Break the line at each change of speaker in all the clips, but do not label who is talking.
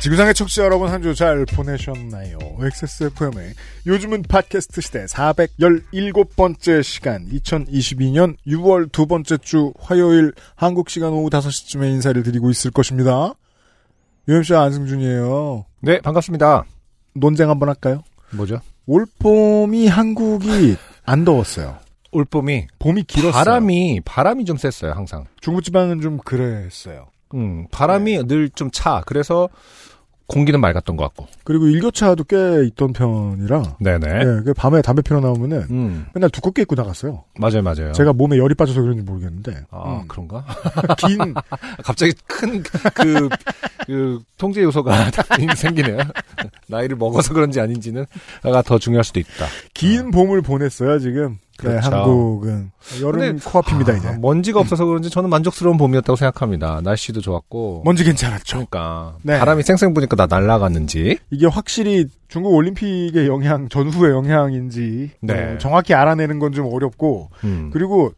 지구상의 청취자 여러분 한 주 잘 보내셨나요? XSFM의 요즘은 팟캐스트 시대 417번째 시간 2022년 6월 두 번째 주 화요일 한국 시간 오후 5시쯤에 인사를 드리고 있을 것입니다. UMC 안승준이에요.
네, 반갑습니다.
논쟁 한번 할까요?
뭐죠?
올봄이 한국이 안 더웠어요.
올봄이
봄이 길었어요.
바람이 바람이 좀 셌어요, 항상.
중부지방은 좀 그랬어요.
음, 바람이 늘좀 차. 그래서 공기는 맑았던 것 같고.
그리고 일교차도 꽤 있던 편이라
네네.
예, 그 밤에 담배 피러 나오면은
음,
맨날 두껍게 입고 나갔어요.
맞아요, 맞아요.
제가 몸에 열이 빠져서 그런지 모르겠는데
아,
음.
그런가?
긴
갑자기 큰, 그, 그, 통제 요소가 생기네요. 나이를 먹어서 그런지 아닌지는, 가더 중요할 수도 있다.
긴 봄을 보냈어요 지금. 네,
그렇죠.
한국은 여름 코앞입니다
아,
이제.
먼지가 없어서 그런지 저는 만족스러운 봄이었다고 생각합니다. 날씨도 좋았고.
먼지 괜찮았죠.
그러니까.
네.
바람이 쌩쌩 부니까 나 날아갔는지.
이게 확실히 중국 올림픽의 영향, 전후의 영향인지
네.
어, 정확히 알아내는 건 좀 어렵고
음.
그리고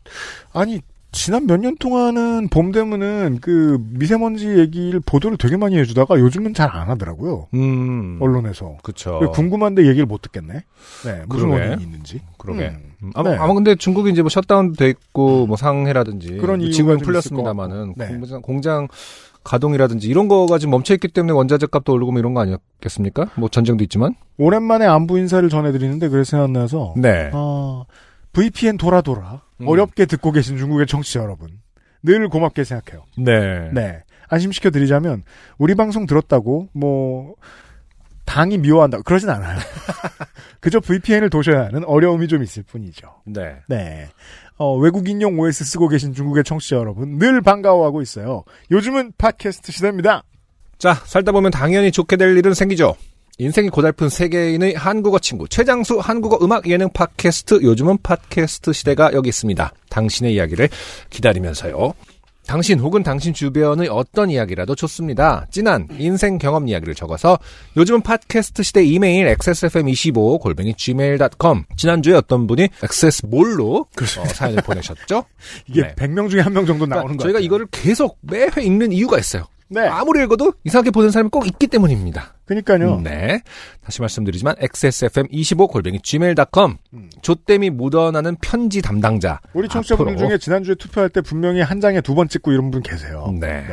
아니 지난 몇 년 동안은 봄 되면은 그 미세먼지 얘기를 보도를 되게 많이 해주다가 요즘은 잘 안 하더라고요
음.
언론에서.
그쵸.
궁금한데 얘기를 못 듣겠네. 네, 무슨
그러게.
원인이 있는지.
그러게.
음.
음, 아마,
네.
아마 근데 중국이 이제 뭐 셧다운 돼 있고 뭐 상해라든지
그런 좀
풀렸습니다만은.
네.
공장, 공장 가동이라든지 이런 거가 지금 멈춰 있기 때문에 원자재 값도 오르고 뭐 이런 거 아니었겠습니까? 뭐 전쟁도 있지만.
오랜만에 안부 인사를 전해드리는데 그래서 생각나서
네.
어, VPN 돌아 돌아
음.
어렵게 듣고 계신 중국의 청취자 여러분 늘 고맙게 생각해요.
네.
네 안심시켜 드리자면 우리 방송 들었다고 뭐 당이 미워한다 그러진 않아요. 그저 VPN을 도셔야 하는 어려움이 좀 있을 뿐이죠.
네.
네. 어, 외국 인용 OS 쓰고 계신 중국의 청취자 여러분 늘 반가워하고 있어요. 요즘은 팟캐스트 시대입니다.
자, 살다 보면 당연히 좋게 될 일은 생기죠. 인생이 고달픈 세계인의 한국어 친구 최장수 한국어 음악 예능 팟캐스트 요즘은 팟캐스트 시대가 여기 있습니다. 당신의 이야기를 기다리면서요. 당신 혹은 당신 주변의 어떤 이야기라도 좋습니다. 진한 인생 경험 이야기를 적어서 요즘은 팟캐스트 시대 이메일 xsfm25 골뱅이 gmail.com 지난주에 어떤 분이 xs몰로 어, 사연을 보내셨죠?
이게
네.
100명 중에 한 명 정도 나오는
그러니까
거
저희가. 이거를 계속 매회 읽는 이유가 있어요.
네.
아무리 읽어도 이상하게 보는 사람이 꼭 있기 때문입니다.
그러니까요.
네. 다시 말씀드리지만 xsfm25 골뱅이 gmail.com
음.
조땜이 묻어나는 편지 담당자.
우리 청취자분들
앞으로.
중에 지난주에 투표할 때 분명히 한 장에 두 번 찍고 이런 분 계세요.
네.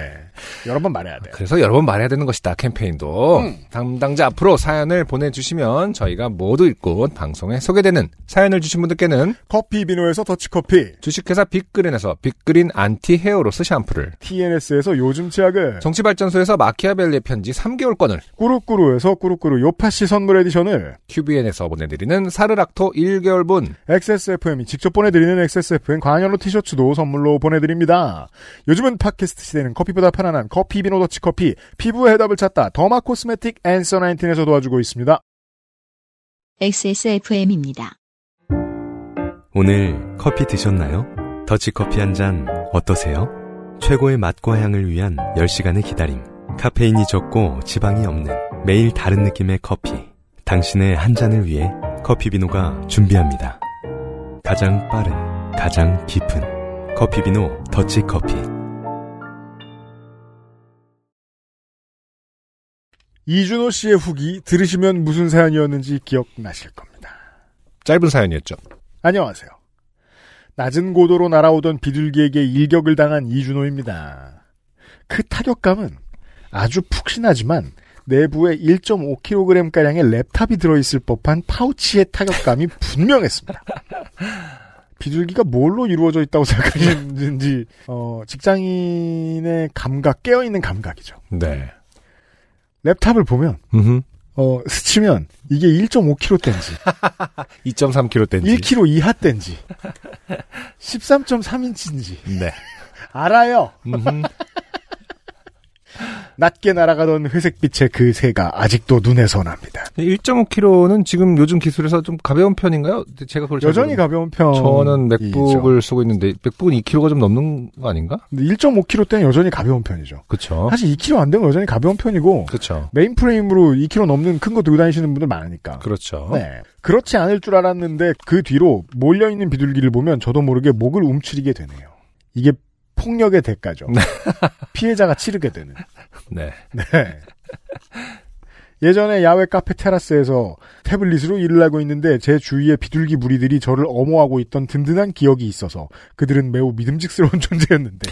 여러 번 말해야 돼요.
그래서 여러 번 말해야 되는 것이다 캠페인도
음.
담당자 앞으로 사연을 보내주시면 저희가 모두 읽고 방송에 소개되는 사연을 주신 분들께는
커피 비노에서 더치커피,
주식회사 빅그린에서 빅그린 안티 헤어로스 샴푸를
TNS에서 요즘 치약을,
정치발전소에서 마키아벨리의 편지 3개월권을
꾸루꾸루에서 꾸루꾸루 요파시 선물 에디션을,
QBN에서 보내드리는 사르락토 1개월분
XSFM이 직접 보내드리는 XSFM 관현로 티셔츠도 선물로 보내드립니다. 요즘은 팟캐스트 시대는 커피보다 편 안한 커피 비노 더치 커피, 피부의 해답을 찾다 더마 코스메틱 앤서 19에서 도와주고 있습니다.
XSFM입니다.
오늘 커피 드셨나요? 더치커피 한 잔 어떠세요? 최고의 맛과 향을 위한 10시간의 기다림. 카페인이 적고 지방이 없는 매일 다른 느낌의 커피. 당신의 한 잔을 위해 커피비노가 준비합니다. 가장 빠른, 가장 깊은 커피비노 더치커피.
이준호 씨의 후기 들으시면 무슨 사연이었는지 기억나실 겁니다.
짧은 사연이었죠.
안녕하세요. 낮은 고도로 날아오던 비둘기에게 일격을 당한 이준호입니다. 그 타격감은 아주 푹신하지만 내부에 1.5kg가량의 랩탑이 들어있을 법한 파우치의 타격감이 분명했습니다. 비둘기가 뭘로 이루어져 있다고 생각하시는지 어, 직장인의 감각, 깨어있는 감각이죠.
네.
랩탑을 보면
음.
어, 스치면 이게 1.5kg대인지
2.3kg 땐지.
1kg 이하 대인지 13.3인치인지
네.
알아요. 낮게 날아가던 회색빛의 그 새가 아직도 눈에 선합니다.
1.5kg는 지금 요즘 기술에서 좀 가벼운 편인가요? 제가 그걸 잘
여전히 가벼운 편.
저는 맥북을 쓰고 있는데 맥북은 2kg가 좀 넘는 거 아닌가?
1.5kg 때는 여전히 가벼운 편이죠.
그렇죠.
사실 2kg 안 되면 여전히 가벼운 편이고
그렇죠.
메인 프레임으로 2kg 넘는 큰 거 들고 다니시는 분들 많으니까.
그렇죠.
네. 그렇지 않을 줄 알았는데 그 뒤로 몰려있는 비둘기를 보면 저도 모르게 목을 움츠리게 되네요. 이게 폭력의 대가죠. 피해자가 치르게 되는.
네.
네. 예전에 야외 카페 테라스에서 태블릿으로 일을 하고 있는데 제 주위에 비둘기 무리들이 저를 엄호하고 있던 든든한 기억이 있어서 그들은 매우 믿음직스러운 존재였는데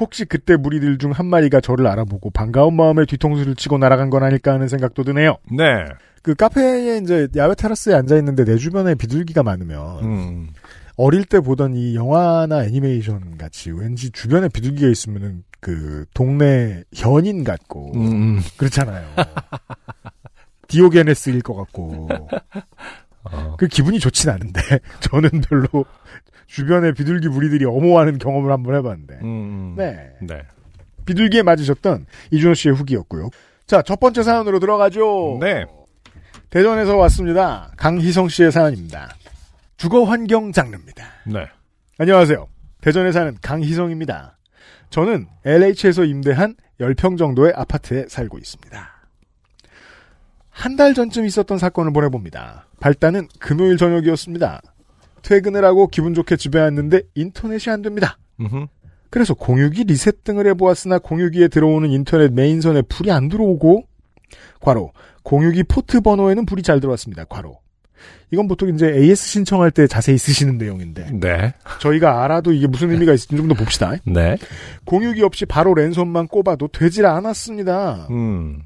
혹시 그때 무리들 중 한 마리가 저를 알아보고 반가운 마음에 뒤통수를 치고 날아간 건 아닐까 하는 생각도 드네요.
네.
그 카페에 이제 야외 테라스에 앉아 있는데 내 주변에 비둘기가 많으면
음.
어릴 때 보던 이 영화나 애니메이션 같이 왠지 주변에 비둘기가 있으면은 그 동네 현인 같고
음, 음.
그렇잖아요. 디오게네스일 것 같고
어.
그 기분이 좋진 않은데 저는 별로 주변에 비둘기 무리들이 엄호하는 경험을 한번 해봤는데
음.
네
네.
비둘기에 맞으셨던 이준호 씨의 후기였고요. 자 첫 번째 사연으로 들어가죠.
네.
대전에서 왔습니다. 강희성 씨의 사연입니다. 주거 환경 장르입니다.
네.
안녕하세요. 대전에 사는 강희성입니다. 저는 LH에서 임대한 10평 정도의 아파트에 살고 있습니다. 한 달 전쯤 있었던 사건을 보내봅니다. 발단은 금요일 저녁이었습니다. 퇴근을 하고 기분 좋게 집에 왔는데 인터넷이 안 됩니다.
음흠.
그래서 공유기 리셋 등을 해보았으나 공유기에 들어오는 인터넷 메인선에 불이 안 들어오고 괄호 공유기 포트 번호에는 불이 잘 들어왔습니다. 괄호 이건 보통 이제 AS 신청할 때 자세히 쓰시는 내용인데
네.
저희가 알아도 이게 무슨 의미가 있을지 좀 더 봅시다.
네.
공유기 없이 바로 랜선만 꼽아도 되질 않았습니다.
음.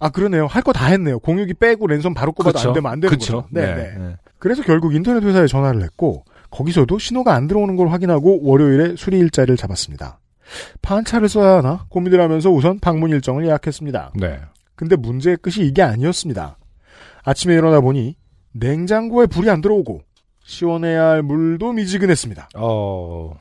아 그러네요. 할 거 다 했네요. 공유기 빼고 랜선 바로 꼽아도 안 되면 안 되는
그쵸.
거죠. 네,
네.
네. 그래서 결국 인터넷 회사에 전화를 했고 거기서도 신호가 안 들어오는 걸 확인하고 월요일에 수리 일자리를 잡았습니다. 판차를 써야 하나 고민을 하면서 우선 방문 일정을 예약했습니다.
네.
근데 문제의 끝이 이게 아니었습니다. 아침에 일어나 보니 냉장고에 불이 안 들어오고 시원해야 할 물도 미지근했습니다.
어.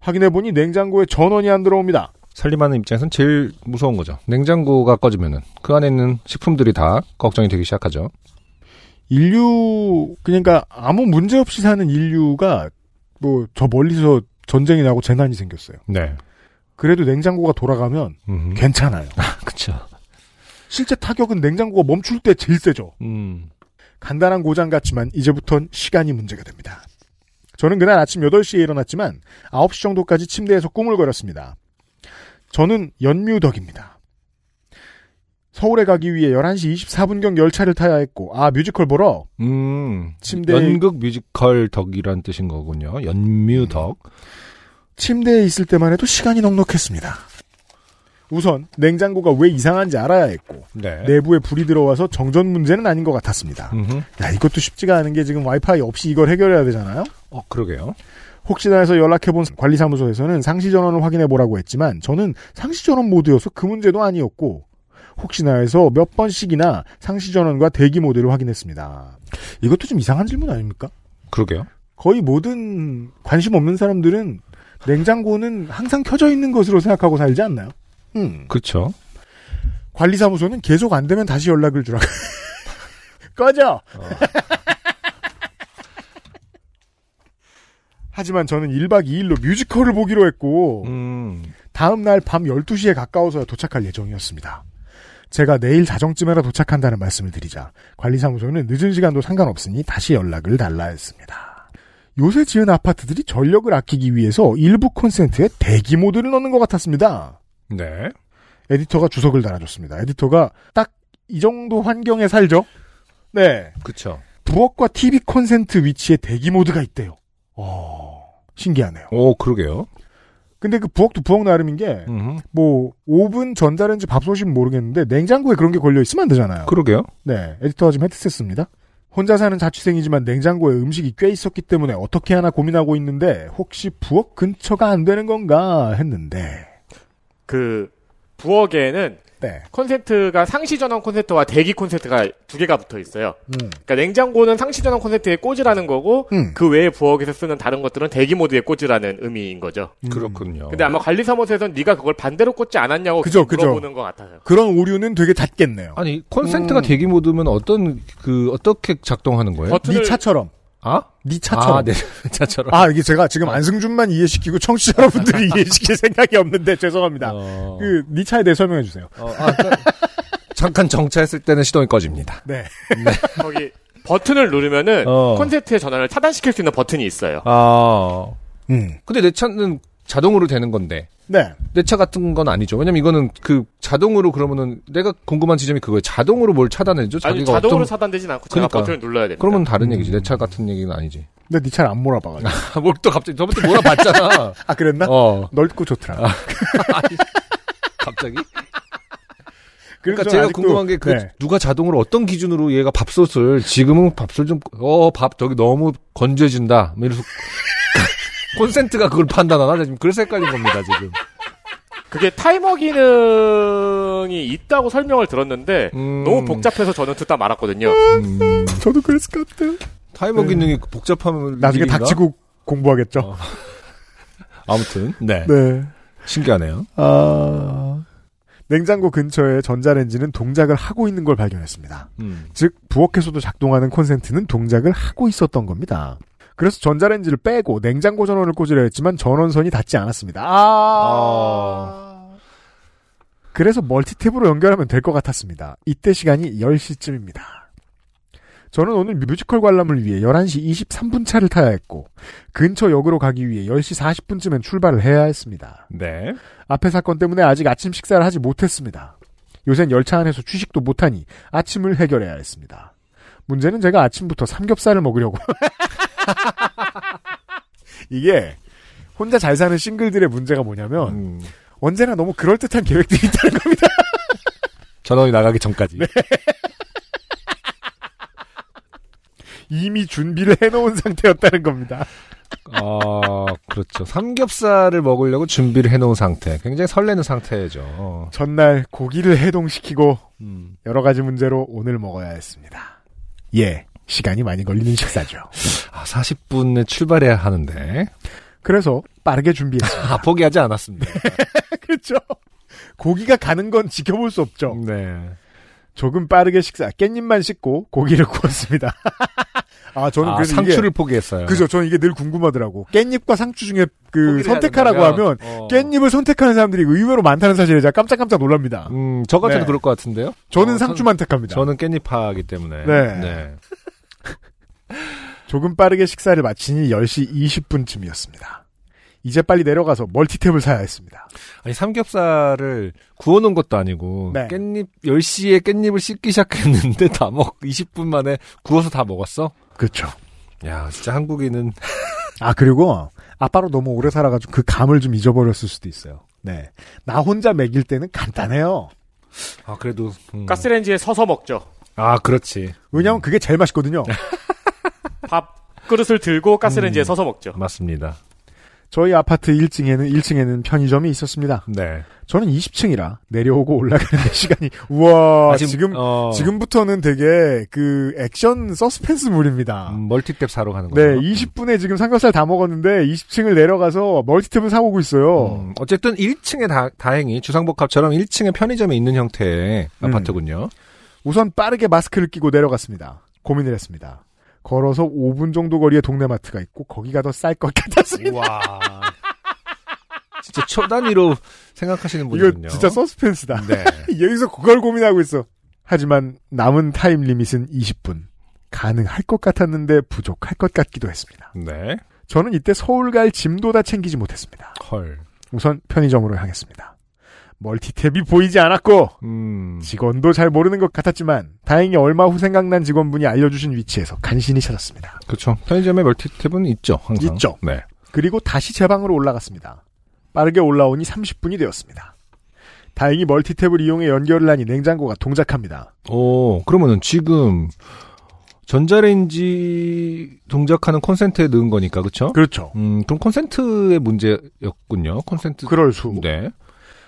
확인해 보니 냉장고에 전원이 안 들어옵니다.
살림하는 입장에선 제일 무서운 거죠. 냉장고가 꺼지면은 그 안에 있는 식품들이 다 걱정이 되기 시작하죠.
인류 그러니까 아무 문제 없이 사는 인류가 뭐 저 멀리서 전쟁이 나고 재난이 생겼어요.
네.
그래도 냉장고가 돌아가면
음.
괜찮아요.
그쵸.
실제 타격은 냉장고가 멈출 때 제일 세죠.
음.
간단한 고장 같지만 이제부턴 시간이 문제가 됩니다. 저는 그날 아침 8시에 일어났지만 9시 정도까지 침대에서 꾸물거렸습니다. 저는 연뮤덕입니다. 서울에 가기 위해 11시 24분경 열차를 타야 했고 아 뮤지컬 보러
음.
침대에-
연극 뮤지컬 덕이란 뜻인 거군요. 연뮤덕.
침대에 있을 때만 해도 시간이 넉넉했습니다. 우선 냉장고가 왜 이상한지 알아야 했고
네.
내부에 불이 들어와서 정전 문제는 아닌 것 같았습니다.
음흠.
야 이것도 쉽지가 않은 게 지금 와이파이 없이 이걸 해결해야 되잖아요.
어, 그러게요.
혹시나 해서 연락해본 관리사무소에서는 상시 전원을 확인해 보라고 했지만 저는 상시 전원 모드여서 그 문제도 아니었고 혹시나 해서 몇 번씩이나 상시 전원과 대기 모드를 확인했습니다. 이것도 좀 이상한 질문 아닙니까?
그러게요.
거의 모든 관심 없는 사람들은 냉장고는 항상 켜져 있는 것으로 생각하고 살지 않나요? 음.
그쵸.
관리사무소는 계속 안 되면 다시 연락을 주라. 꺼져! 하지만 저는 1박 2일로 뮤지컬을 보기로 했고,
음.
다음 날 밤 12시에 가까워서야 도착할 예정이었습니다. 제가 내일 자정쯤에라 도착한다는 말씀을 드리자 관리사무소는 늦은 시간도 상관없으니 다시 연락을 달라 했습니다. 요새 지은 아파트들이 전력을 아끼기 위해서 일부 콘센트에 대기 모드를 넣는 것 같았습니다.
네.
에디터가 주석을 달아줬습니다. 에디터가 딱 이 정도 환경에 살죠? 네.
그쵸.
부엌과 TV 콘센트 위치에 대기 모드가 있대요. 어, 신기하네요.
오, 그러게요.
근데 그 부엌도 부엌 나름인 게,
음.
뭐, 오븐, 전자레인지, 밥솥이면 모르겠는데, 냉장고에 그런 게 걸려있으면 안 되잖아요.
그러게요.
네, 에디터가 지금 헤드셋 씁니다. 혼자 사는 자취생이지만 냉장고에 음식이 꽤 있었기 때문에 어떻게 하나 고민하고 있는데, 혹시 부엌 근처가 안 되는 건가 했는데,
그 부엌에는
네.
콘센트가 상시 전원 콘센트와 대기 콘센트가 두 개가 붙어 있어요.
음.
그러니까 냉장고는 상시 전원 콘센트에 꽂으라는 거고
음.
그 외에 부엌에서 쓰는 다른 것들은 대기 모드에 꽂으라는 의미인 거죠.
그렇군요.
근데 아마 관리 사무소에서는 네가 그걸 반대로 꽂지 않았냐고
그죠, 그죠.
물어보는 것 같아요.
그런 오류는 되게 잦겠네요.
아니 콘센트가
음.
대기 모드면 어떤 그 어떻게 작동하는 거예요?
버튼을
네 차처럼.
아?
네 차처럼.
아, 네 차처럼.
아, 이게 제가 지금 안승준만 이해시키고 청취자 여러분들이 이해시킬 생각이 없는데 죄송합니다.
어,
그, 니 차에 대해 설명해 주세요.
어, 아, 그- 잠깐 정차했을 때는 시동이 꺼집니다.
네.
거기 버튼을 누르면은
어.
콘센트의 전원을 차단시킬 수 있는 버튼이 있어요.
아,
음.
근데 내 차는 자동으로 되는 건데
네.
내 차 같은 건 아니죠. 왜냐면 이거는 그 자동으로 그러면은 내가 궁금한 지점이 그거예요. 자동으로 뭘 차단해줘?
아니
자기가
자동으로
어떤
차단되진 않고
그러니까.
제가 버튼을 눌러야 됩니다.
그러면 다른
음.
얘기지. 내 차 같은 얘기는 아니지.
근데 니 차를 안 몰아봐가지고.
아, 뭘또 갑자기 저번 때 몰아봤잖아.
아, 그랬나?
어.
넓고 좋더라.
갑자기?
그래서
그러니까 제가
아직도-
궁금한 게그
네.
누가 자동으로 어떤 기준으로 얘가 밥솥을 지금은 밥솥 좀어밥 저기 너무 건조해진다. 뭐 이래서 콘센트가 그걸 판단하나? 나 지금 그래서 헷갈린 겁니다 지금.
그게 타이머 기능이 있다고 설명을 들었는데
음.
너무 복잡해서 저는 듣다 말았거든요.
음,
저도 그랬을 것 같아요.
타이머
네.
기능이 복잡하면
나중에
일인가?
닥치고 공부하겠죠.
어. 아무튼 네.
네.
신기하네요.
아, 냉장고 근처에 전자레인지는 동작을 하고 있는 걸 발견했습니다.
음.
즉, 부엌에서도 작동하는 콘센트는 동작을 하고 있었던 겁니다. 그래서 전자레인지를 빼고 냉장고 전원을 꽂으려 했지만 전원선이 닿지 않았습니다. 아. 그래서 멀티탭으로 연결하면 될 것 같았습니다. 이때 시간이 10시쯤입니다. 저는 오늘 뮤지컬 관람을 위해 11시 23분 차를 타야 했고 근처 역으로 가기 위해 10시 40분쯤엔 출발을 해야 했습니다.
네.
앞에 사건 때문에 아직 아침 식사를 하지 못했습니다. 요샌 열차 안에서 취식도 못하니 아침을 해결해야 했습니다. 문제는 제가 아침부터 삼겹살을 먹으려고. 이게 혼자 잘 사는 싱글들의 문제가 뭐냐면
음.
언제나 너무 그럴듯한 계획들이 있다는 겁니다.
전원이 나가기 전까지.
이미 준비를 해놓은 상태였다는 겁니다.
아, 그렇죠. 삼겹살을 먹으려고 준비를 해놓은 상태. 굉장히 설레는 상태죠.
전날 고기를 해동시키고
음.
여러 가지 문제로 오늘 먹어야 했습니다. 예, 시간이 많이 걸리는 식사죠.
아, 40분에 출발해야 하는데.
그래서 빠르게 준비했습니다.
아, 포기하지 않았습니다.
그렇죠. 고기가 가는 건 지켜볼 수 없죠.
네.
조금 빠르게 식사, 깻잎만 씻고 고기를 구웠습니다. 아, 저는
아, 상추를
이게,
포기했어요.
그죠. 저는 이게 늘 궁금하더라고. 깻잎과 상추 중에 그 선택하라고 하면
어.
깻잎을 선택하는 사람들이 의외로 많다는 사실에 제가 깜짝깜짝 놀랍니다.
음, 저 같아도
네.
그럴 것 같은데요?
저는
어,
상추만 택합니다.
저는 깻잎파기 때문에.
네. 조금 빠르게 식사를 마치니 10시 20분쯤이었습니다. 이제 빨리 내려가서 멀티탭을 사야 했습니다.
아니, 삼겹살을 구워놓은 것도 아니고,
네.
깻잎, 10시에 깻잎을 씻기 시작했는데 다 먹, 20분 만에 구워서 다 먹었어?
그렇죠.
야, 진짜 한국인은.
아, 그리고 아빠로 너무 오래 살아가지고 그 감을 좀 잊어버렸을 수도 있어요. 네. 나 혼자 먹일 때는 간단해요.
아, 그래도. 음.
가스레인지에 서서 먹죠.
아, 그렇지.
왜냐하면 그게 제일 맛있거든요.
밥 그릇을 들고 가스레인지에
음.
서서 먹죠.
맞습니다.
저희 아파트 1층에는 1층에는 편의점이 있었습니다.
네.
저는 20층이라 내려오고 올라가는 데 시간이 우와
아,
지금
어,
지금부터는 되게 그 액션 서스펜스물입니다.
음, 멀티탭 사러 가는
네,
거죠.
20분에 지금 삼겹살 다 먹었는데 20층을 내려가서 멀티탭을 사오고 있어요.
음, 어쨌든 1층에 다, 다행히 주상복합처럼 1층에 편의점이 있는 형태의
음.
아파트군요.
우선 빠르게 마스크를 끼고 내려갔습니다. 고민을 했습니다. 걸어서 5분 정도 거리에 동네 마트가 있고 거기가 더 쌀 것 같았습니다.
와. 진짜 초 단위로 생각하시는
이거
분이군요.
진짜 서스펜스다.
네.
여기서 그걸 고민하고 있어. 하지만 남은 타임 리밋은 20분. 가능할 것 같았는데 부족할 것 같기도 했습니다.
네.
저는 이때 서울 갈 짐도 다 챙기지 못했습니다.
헐.
우선 편의점으로 향했습니다. 멀티탭이 보이지 않았고
음.
직원도 잘 모르는 것 같았지만 다행히 얼마 후 생각난 직원분이 알려주신 위치에서 간신히 찾았습니다.
그렇죠. 편의점에 멀티탭은 있죠. 항상.
있죠.
네.
그리고 다시 제 방으로 올라갔습니다. 빠르게 올라오니 30분이 되었습니다. 다행히 멀티탭을 이용해 연결을 하니 냉장고가 동작합니다.
오, 그러면은 지금 전자레인지 동작하는 콘센트에 넣은 거니까, 그쵸?
그렇죠.
음, 그럼 콘센트의 문제였군요. 콘센트.
그럴 수.
네.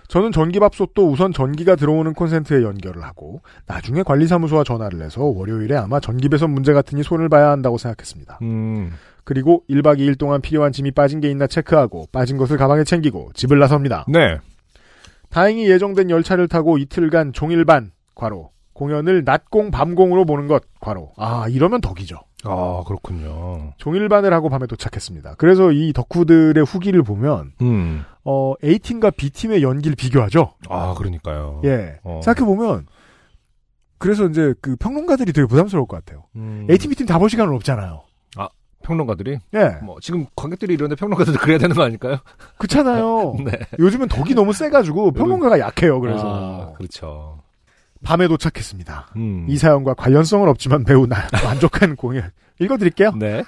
저는 전기밥솥도 우선 전기가 들어오는 콘센트에 연결을 하고 나중에 관리사무소와 전화를 해서 월요일에 아마 전기 배선 문제 같으니 손을 봐야 한다고 생각했습니다.
음.
그리고 1박 2일 동안 필요한 짐이 빠진 게 있나 체크하고 빠진 것을 가방에 챙기고 집을 나섭니다.
네.
다행히 예정된 열차를 타고 이틀간 종일반 과로 공연을 낮공 밤공으로 보는 것 과로 아 이러면 덕이죠.
아, 그렇군요.
종일반을 하고 밤에 도착했습니다. 그래서 이 덕후들의 후기를 보면
음.
어 A팀과 B팀의 연기를 비교하죠.
아, 그러니까요.
예.
어.
생각해 보면 그래서 이제 그 평론가들이 되게 부담스러울 것 같아요.
음.
A팀 B팀 다 볼 시간은 없잖아요.
평론가들이?
예.
뭐, 지금 관객들이 이러는데 평론가들도 그래야 되는 거 아닐까요?
그렇잖아요.
네.
요즘은 덕이 너무 세가지고 평론가가 약해요. 그래서
아, 그렇죠.
밤에 도착했습니다.
음.
이 사연과 관련성은 없지만 매우 나, 만족한 공연. 읽어드릴게요.
네.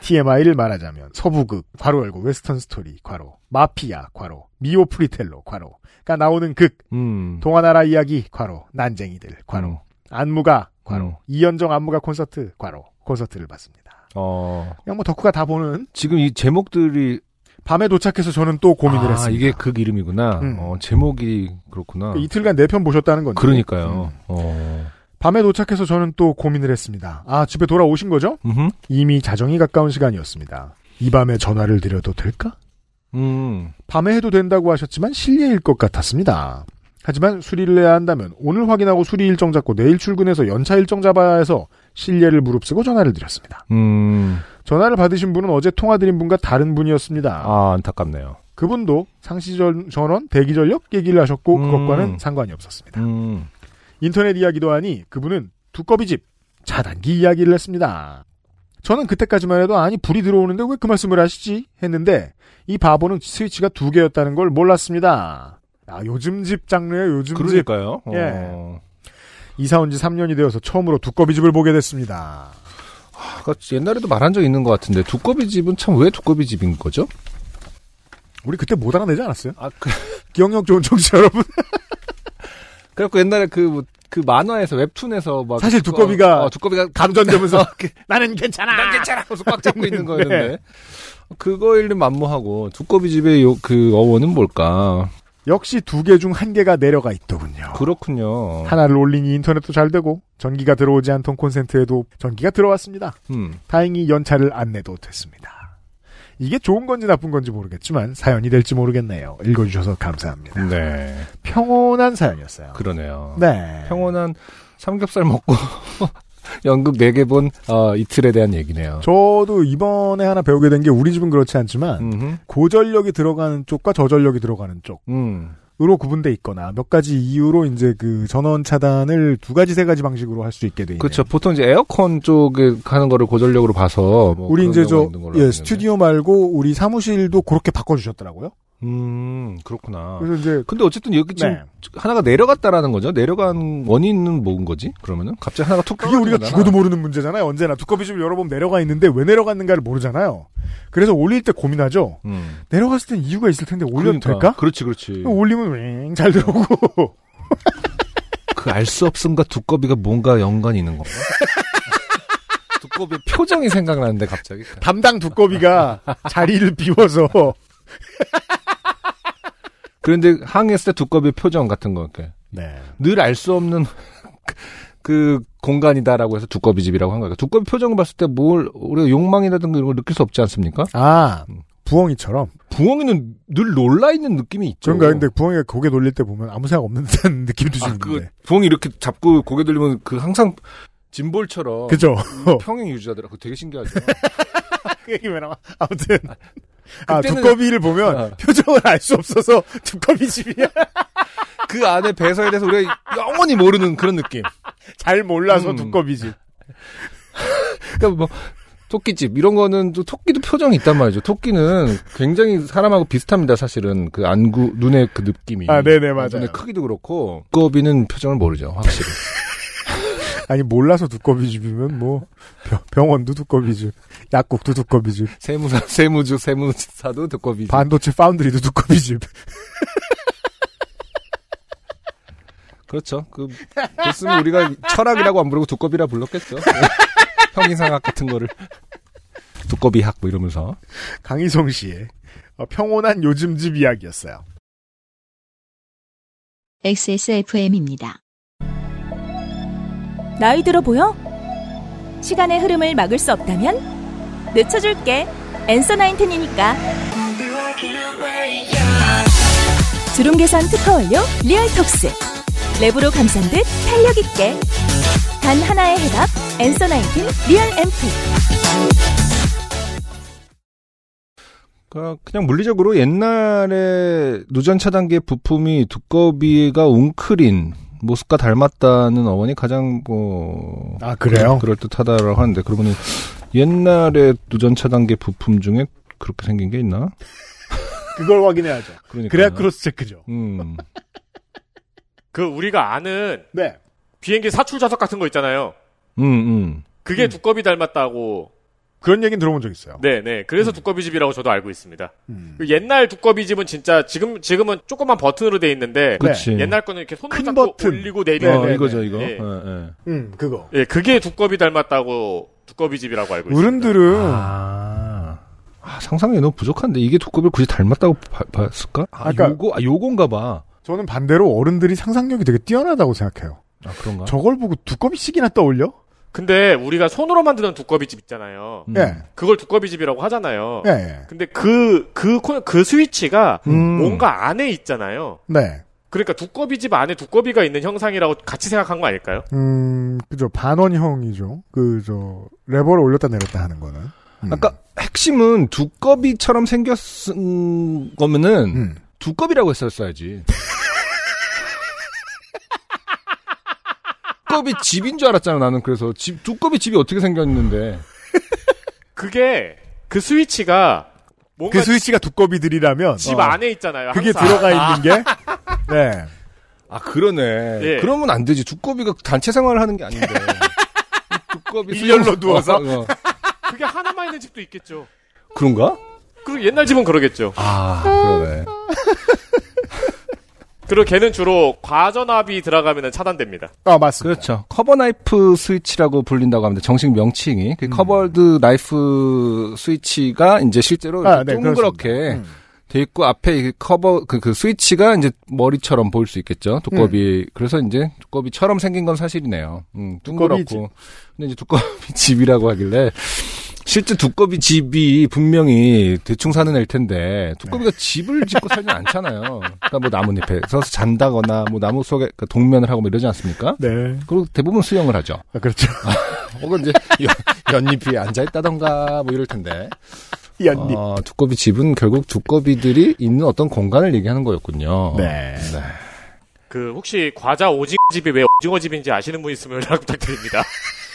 TMI를 말하자면 서부극 괄호 열고 웨스턴 스토리 괄호 마피아 괄호 미오 프라텔로 괄호 가 나오는 극
음.
동화나라 이야기 괄호 난쟁이들 괄호
음.
안무가 괄호
음.
이연정 안무가 콘서트 괄호 콘서트를 봤습니다.
어,
그냥 뭐 덕후가 다 보는
지금 이 제목들이
밤에 도착해서 저는 또 고민을
아,
했습니다.
이게 극 이름이구나.
음.
어, 제목이 그렇구나.
이틀간 네 편 보셨다는 건데.
그러니까요.
음.
어.
밤에 도착해서 저는 또 고민을 했습니다. 아 집에 돌아오신 거죠?
음흠.
이미 자정이 가까운 시간이었습니다. 이 밤에 전화를 드려도 될까?
음.
밤에 해도 된다고 하셨지만 실례일 것 같았습니다. 하지만 수리를 해야 한다면 오늘 확인하고 수리 일정 잡고 내일 출근해서 연차 일정 잡아야 해서 실례를 무릅쓰고 전화를 드렸습니다.
음.
전화를 받으신 분은 어제 통화드린 분과 다른 분이었습니다.
아, 안타깝네요.
그분도 상시 전- 전원 대기 전력 얘기를 하셨고
음.
그것과는 상관이 없었습니다.
음.
인터넷 이야기도 하니 그분은 두꺼비 집 차단기 이야기를 했습니다. 저는 그때까지만 해도 아니 불이 들어오는데 왜 그 말씀을 하시지 했는데 이 바보는 스위치가 두 개였다는 걸 몰랐습니다. 아 요즘 집 장르예요 요즘 집
그러니까요.
예.
어.
이사 온 지 3년이 되어서 처음으로 두꺼비 집을 보게 됐습니다.
아까 옛날에도 말한 적 있는 것 같은데 두꺼비 집은 참 왜 두꺼비 집인 거죠?
우리 그때 못 알아내지 않았어요?
아, 그,
기억력 좋은 청취자 여러분.
그래갖고 옛날에 그, 그 만화에서 웹툰에서 막
사실 두꺼비가
어, 두꺼비가
감전되면서 나는 괜찮아.
난 괜찮아 하면서 꽉 잡고 있는 거였는데
네.
그거 일름 만무하고 두꺼비 집의 요, 그 어원은 뭘까?
역시 두 개 중 한 개가 내려가 있더군요.
그렇군요.
하나를 올리니 인터넷도 잘 되고 전기가 들어오지 않던 콘센트에도 전기가 들어왔습니다.
음.
다행히 연차를 안 내도 됐습니다. 이게 좋은 건지 나쁜 건지 모르겠지만 사연이 될지 모르겠네요. 읽어주셔서 감사합니다.
네.
평온한 사연이었어요.
그러네요.
네.
평온한 삼겹살 먹고 연극 4개 본 어, 이틀에 대한 얘기네요.
저도 이번에 하나 배우게 된 게 우리 집은 그렇지 않지만
음흠.
고전력이 들어가는 쪽과 저전력이 들어가는
음.
쪽으로 구분돼 있거나 몇 가지 이유로 이제 그 전원 차단을 두 가지 세 가지 방식으로 할 수 있게 돼 있네요.
그렇죠. 보통 이제 에어컨 쪽에 가는 거를 고전력으로 봐서 뭐
우리 이제 저
있는
예. 스튜디오 말고 우리 사무실도 그렇게 바꿔 주셨더라고요.
음, 그렇구나.
그래서 이제
근데 어쨌든 여기 지금
네.
하나가 내려갔다라는 거죠. 내려간 원인은 뭔 거지? 그러면은 갑자기 하나가 툭
그게 우리가 죽어도. 모르는 문제잖아요. 언제나 두꺼비 집을 열어보면 내려가 있는데 왜 내려갔는가를 모르잖아요. 그래서 올릴 때 고민하죠.
음.
내려갔을 땐 이유가 있을 텐데 올려도
그러니까.
될까?
그렇지, 그렇지.
올리면 윙잘 들어오고
그 알 수 없음과 두꺼비가 뭔가 연관이 있는 건가? 두꺼비의 표정이 생각나는데 갑자기.
담당 두꺼비가 자리를 비워서
그런데 항했을 때 두꺼비의 표정 같은 거 이렇게
네.
늘 알 수 없는 그 공간이다라고 해서 두꺼비 집이라고 한 거예요. 두꺼비 표정을 봤을 때 뭘 우리가 욕망이라든가 이런 걸 느낄 수 없지 않습니까?
아 부엉이처럼
부엉이는 늘 놀라 있는 느낌이 있죠.
그런가 근데 부엉이가 고개 돌릴 때 보면 아무 생각 없는 듯한 느낌도 좀
아, 그
있는데
부엉이 이렇게 잡고 고개 돌리면 그 항상 짐볼처럼
그죠?
평행 유지하더라. 그 되게 신기하죠.
그 얘기 왜 나와? 아무튼 아 두꺼비를 보면
어.
표정을 알 수 없어서 두꺼비 집이야
그 안에 배서에 대해서 우리가 영원히 모르는 그런 느낌.
잘 몰라서
음.
두꺼비 집
그러니까 뭐 토끼집 이런 거는 또 토끼도 표정이 있단 말이죠. 토끼는 굉장히 사람하고 비슷합니다. 사실은 그 안구 눈의 그 느낌이.
아, 네네, 맞아요.
눈의 크기도 그렇고 두꺼비는 표정을 모르죠. 확실히.
아니 몰라서 두꺼비 집이면 뭐 병- 병원도 두꺼비 집 약국도 두꺼비 집
세무사 세무주 세무사도 두꺼비.
반도체 파운드리도 두꺼비 집
그렇죠. 그 됐으면 우리가 철학이라고 안 부르고 두꺼비라 불렀겠죠. 평인상학 같은 거를 두꺼비학 뭐 이러면서.
강희성 씨의 어, 평온한 요즘 집 이야기였어요.
XSFM입니다.
나이 들어 보여? 시간의 흐름을 막을 수 없다면 늦춰줄게. 엔서 나인텐이니까. 주름 개선 특허 완료 리얼톡스. 랩으로 감싼 듯 탄력 있게. 단 하나의 해답. Answer Nineteen real 앰플.
그러니까 그냥 물리적으로 옛날에 누전 차단기의 부품이 두꺼비가 웅크린 모습과 닮았다는 어원이 가장 뭐
아, 그래요?
그럴 듯하다라고 하는데 그러면 옛날에 누전 차단기 부품 중에 그렇게 생긴 게 있나?
그걸 확인해야죠.
그러니까
그래야 크로스 체크죠.
음.
그 우리가 아는
네.
비행기 사출 좌석 같은 거 있잖아요.
음, 음.
그게 두꺼비 닮았다고.
그런 얘기는 들어본 적 있어요.
네 네. 그래서 두꺼비 집이라고 저도 알고 있습니다.
음.
그 옛날 두꺼비 집은 진짜 지금 지금은 조그만 버튼으로 돼 있는데
그치.
옛날 거는 이렇게 손으로
큰
잡고
버튼.
올리고
네,
내리고.
어,
네,
이거죠,
네.
이거.
예.
예, 예.
음, 그거.
예, 그게 두꺼비 닮았다고 두꺼비 집이라고 알고 있습니다.
어른들은
아. 아, 상상이 너무 부족한데 이게 두꺼비를 굳이 닮았다고 봐- 봤을까? 아,
아까-
요거 아, 요건가 봐.
저는 반대로 어른들이 상상력이 되게 뛰어나다고 생각해요.
아, 그런가?
저걸 보고 두꺼비씩이나 떠올려?
근데 우리가 손으로 만드는 두꺼비 집 있잖아요.
음.
예.
그걸 두꺼비 집이라고 하잖아요.
예, 예.
근데 그, 그, 코- 그 스위치가
음.
뭔가 안에 있잖아요.
네.
그러니까 두꺼비 집 안에 두꺼비가 있는 형상이라고 같이 생각한 거 아닐까요?
음, 그죠. 반원형이죠. 그, 저, 레버를 올렸다 내렸다 하는 거는. 음.
아까 핵심은 두꺼비처럼 생겼은 거면은
음.
두꺼비라고 했었어야지. 두꺼비 집인 줄 알았잖아 나는 그래서 집 두꺼비 집이 어떻게 생겼는데
그게, 그 스위치가 뭔가
그 스위치가 두꺼비들이라면.
집
어,
안에 있잖아요.
그게
항상.
들어가 있는 게. 네.
아 그러네
예.
그러면 안 되지 두꺼비가 단체 생활을 하는 게 아닌데 두꺼비
일렬로 누워서?
어, 어.
그게 하나만 있는 집도 있겠죠.
그런가?
그리고 옛날 집은 그러겠죠.
아 그러네
그리고 걔는 주로 과전압이 들어가면 차단됩니다.
아, 맞습니다.
그렇죠 커버 나이프 스위치라고 불린다고 합니다 정식 명칭이 그 covered knife switch가 이제 실제로
음. 아,
이렇게
네,
동그랗게.
음.
돼 있고 앞에 이 커버 그, 그 스위치가 이제 머리처럼 보일 수 있겠죠 두꺼비 그래서 이제 두꺼비처럼 생긴 건 사실이네요 음,
두꺼비
둥그렇고 근데 이제 두꺼비 집이라고 하길래 실제 두꺼비 집이 분명히 대충 사는 애일 텐데 두꺼비가
네.
집을 짓고 살진 않잖아요 그러니까 뭐 나뭇잎에 서서 잔다거나 뭐 나무 속에 그 동면을 하고 뭐 이러지 않습니까
네.
그리고 대부분 수영을 하죠
아, 그렇죠.
혹은 이제 연, 잎이 앉아 있다던가 뭐 이럴 텐데
연잎.
어, 두꺼비 집은 결국 두꺼비들이 있는 어떤 공간을 얘기하는 거였군요.
네.
그 혹시 과자 오징어 집이 왜 오징어 집인지 아시는 분 있으면 연락 부탁드립니다.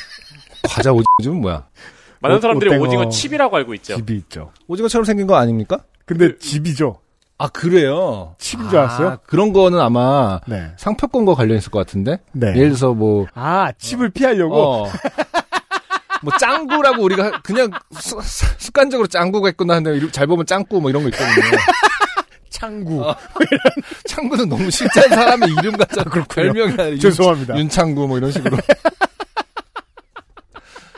과자 오징어 집은 뭐야?
많은
오-
사람들이
오땡어
오징어 칩이라고 알고 있죠.
집이 있죠.
오징어처럼 생긴 거 아닙니까?
근데 집이죠.
아 그래요.
칩인 줄 알았어요?
아, 그런 거는 아마
네.
상표권과 관련 있을 것 같은데.
네.
예를 들어서 뭐
아, 칩을 피하려고?
어. 뭐 짱구라고 우리가 그냥 수- 수- 습관적으로 짱구가 있구나 하는데 잘 보면 짱구 뭐 이런 거 있거든요.
창구.
어. 창구는 너무 실제한 사람의 이름 같잖아. 별명이 아니라 윤-
죄송합니다.
윤창구 뭐 이런 식으로.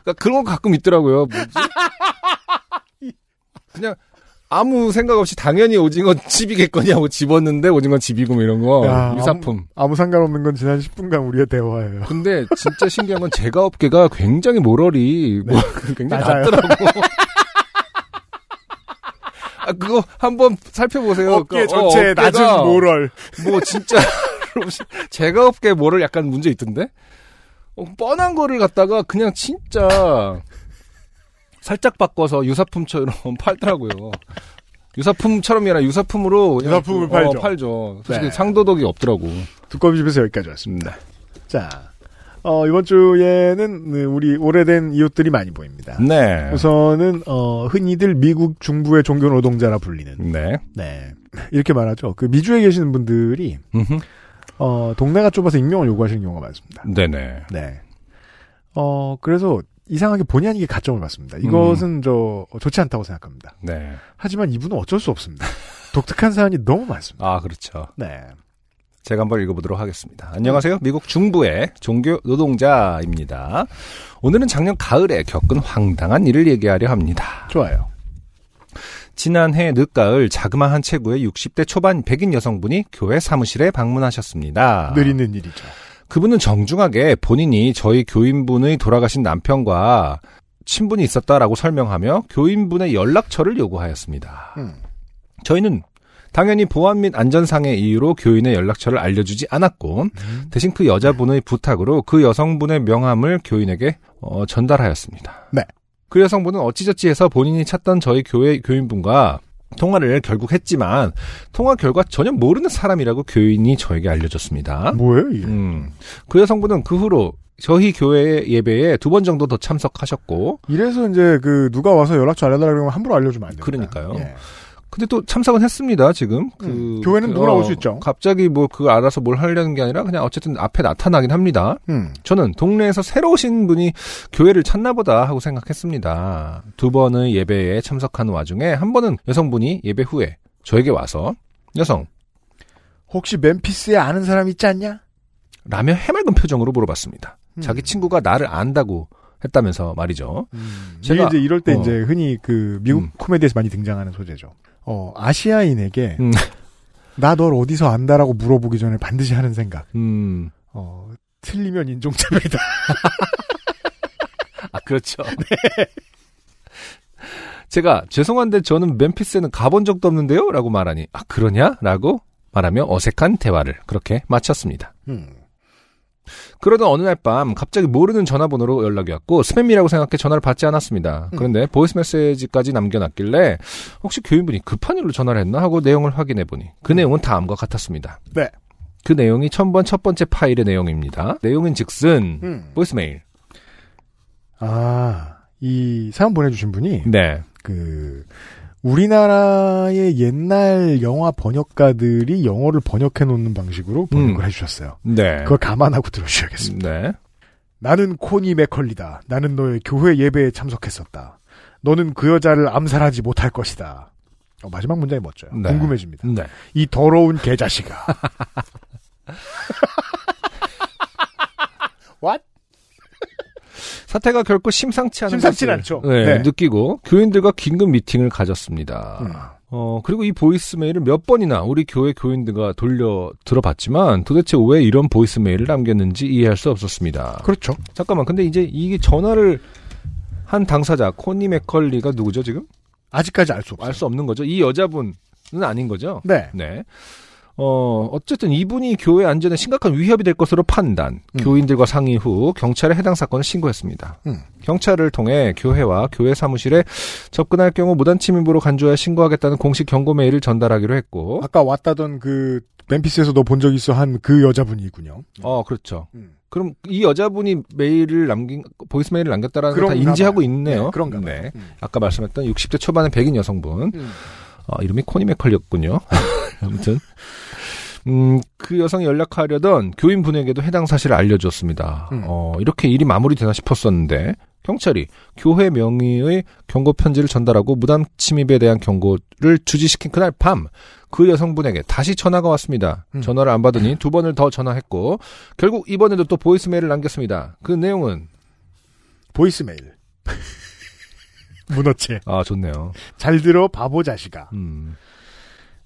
그러니까 그런 거 가끔 있더라고요. 뭐지? 그냥 아무 생각 없이 당연히 오징어 집이겠거니 하고 집었는데 오징어 집이고 뭐 이런 거
야,
유사품.
아무 상관없는 건 지난 10분간 우리의 대화예요.
근데 진짜 신기한 건 제가 업계가 굉장히 모럴이 뭐 굉장히
맞아요.
낮더라고. 아 그거 한번 살펴보세요.
업계
그, 어,
전체에
업계가
낮은 모럴.
뭐 진짜 제가 업계 뭐를 약간 문제 있던데 어, 뻔한 거를 갖다가 그냥 진짜 살짝 바꿔서 유사품처럼 팔더라고요. 유사품처럼이 아니라 유사품으로
유사품을
그,
팔죠.
어, 팔죠. 솔직히
네.
상도덕이 없더라고.
두꺼비 집에서 여기까지 왔습니다. 자, 어, 이번 주에는 네, 우리 오래된 이웃들이 많이 보입니다.
네.
우선은 어, 흔히들 미국 중부의 종교 노동자라 불리는
네.
네 이렇게 말하죠. 그 미주에 계시는 분들이. 어, 동네가 좁아서 익명을 요구하시는 경우가 많습니다.
네네.
네. 어 그래서 이상하게 본의 아니게 가점을 받습니다. 이것은 저 좋지 않다고 생각합니다.
네.
하지만 이분은 어쩔 수 없습니다. 독특한 사연이 너무 많습니다.
아 그렇죠.
네.
제가 한번 읽어보도록 하겠습니다. 안녕하세요. 미국 중부의 종교 노동자입니다. 오늘은 작년 가을에 겪은 황당한 일을 얘기하려 합니다.
좋아요.
지난해 늦가을 자그마한 체구의 60대 초반 백인 여성분이 교회 사무실에 방문하셨습니다.
느리는 일이죠.
그분은 정중하게 본인이 저희 교인분의 돌아가신 남편과 친분이 있었다라고 설명하며 교인분의 연락처를 요구하였습니다.
음.
저희는 당연히 보안 및 안전상의 이유로 교인의 연락처를 알려주지 않았고 대신 그 여자분의 부탁으로 그 여성분의 명함을 교인에게 어, 전달하였습니다.
네.
그 여성분은 어찌저찌 해서 본인이 찾던 저희 교회 교인분과 통화를 결국 했지만 통화 결과 전혀 모르는 사람이라고 교인이 저에게 알려줬습니다.
뭐예요 이게?
음. 그 여성분은 그 후로 저희 교회 예배에 두 번 정도 더 참석하셨고
이래서 이제 그 누가 와서 연락처 알려달라 그러면 함부로 알려주면 안 돼요.
그러니까요.
예.
근데 또 참석은 했습니다, 지금. 그,
음, 교회는
그,
누구나 올수 있죠.
갑자기 뭐, 그 알아서 뭘 하려는 게 아니라 그냥 어쨌든 앞에 나타나긴 합니다.
음.
저는 동네에서 새로 오신 분이 교회를 찾나 보다 하고 생각했습니다. 두 번의 예배에 참석하는 와중에 한 번은 여성분이 예배 후에 저에게 와서 여성,
혹시 멤피스에 아는 사람 있지 않냐?
라며 해맑은 표정으로 물어봤습니다.
음.
자기 친구가 나를 안다고 했다면서 말이죠.
음.
제가-
이게 이제 이럴 때
어.
이제 흔히 그 미국
음.
코미디에서 많이 등장하는 소재죠. 어 아시아인에게
음.
나널 어디서 안다라고 물어보기 전에 반드시 하는 생각.
음,
어 틀리면 인종차별이다.
아, 그렇죠. 제가 죄송한데 저는 멤피스에는 가본 적도 없는데요? 라고 말하니, 아, 그러냐? 라고 말하며 어색한 대화를 그렇게 마쳤습니다.
음.
그러던 어느 날 밤 갑자기 모르는 전화번호로 연락이 왔고 스팸이라고 생각해 전화를 받지 않았습니다. 그런데 voice 메시지까지 남겨놨길래 혹시 교인분이 급한 일로 전화를 했나 하고 내용을 확인해 보니 그 내용은 다음과 같았습니다.
네.
그 내용이 첨부한 첫 번째 파일의 내용입니다. 내용인 즉슨
음.
보이스메일.
아, 이 사연 보내주신 분이
네.
그 우리나라의 옛날 영화 번역가들이 영어를 번역해 놓는 방식으로 번역을
음.
해주셨어요.
네.
그걸 감안하고 들어주셔야겠습니다.
네.
나는 코니 맥컬리다. 나는 너의 교회 예배에 참석했었다. 너는 그 여자를 암살하지 못할 것이다. 어, 마지막 문장이 멋져요.
네.
궁금해집니다.
네.
이 더러운 개자식아.
사태가 결코 심상치 않은
심상치 않죠.
네,
네.
느끼고 교인들과 긴급 미팅을 가졌습니다.
음.
어, 그리고 이 보이스메일을 몇 번이나 우리 교회 교인들과 돌려 들어봤지만 도대체 왜 이런 보이스메일을 남겼는지 이해할 수 없었습니다.
그렇죠.
잠깐만, 근데 이제 이게 전화를 한 당사자, 코니 맥컬리가 누구죠, 지금?
아직까지 알 수 없어요.
알수 없는 거죠? 이 여자분은 아닌 거죠?
네.
네. 어, 어쨌든 이분이 교회 안전에 심각한 위협이 될 것으로 판단,
음.
교인들과 상의 후 경찰에 해당 사건을 신고했습니다.
음.
경찰을 통해 교회와 교회 사무실에 접근할 경우 무단 침입으로 간주하여 신고하겠다는 공식 경고 메일을 전달하기로 했고,
아까 왔다던 그 멤피스에서 너 본 적 있어 한 그 여자분이군요.
어, 그렇죠.
음.
그럼 이 여자분이 메일을 남긴, voice mail을 남겼다라는 걸 다 인지하고
봐요.
있네요.
네, 그런가.
네.
음.
아까 말씀했던 60대 초반의 백인 여성분.
음.
어, 이름이 코니 맥컬리였군요. 아무튼. 음, 그 여성이 연락하려던 교인분에게도 해당 사실을 알려줬습니다.
음.
어, 이렇게 일이 마무리되나 싶었었는데, 경찰이 교회 명의의 경고 편지를 전달하고 무단 침입에 대한 경고를 주지시킨 그날 밤, 그 여성분에게 다시 전화가 왔습니다.
음.
전화를 안 받으니 두 번을 더 전화했고, 결국 이번에도 또 보이스메일을 남겼습니다. 그 내용은,
보이스메일. 문어체.
아, 좋네요.
잘 들어 바보 자식아.
음,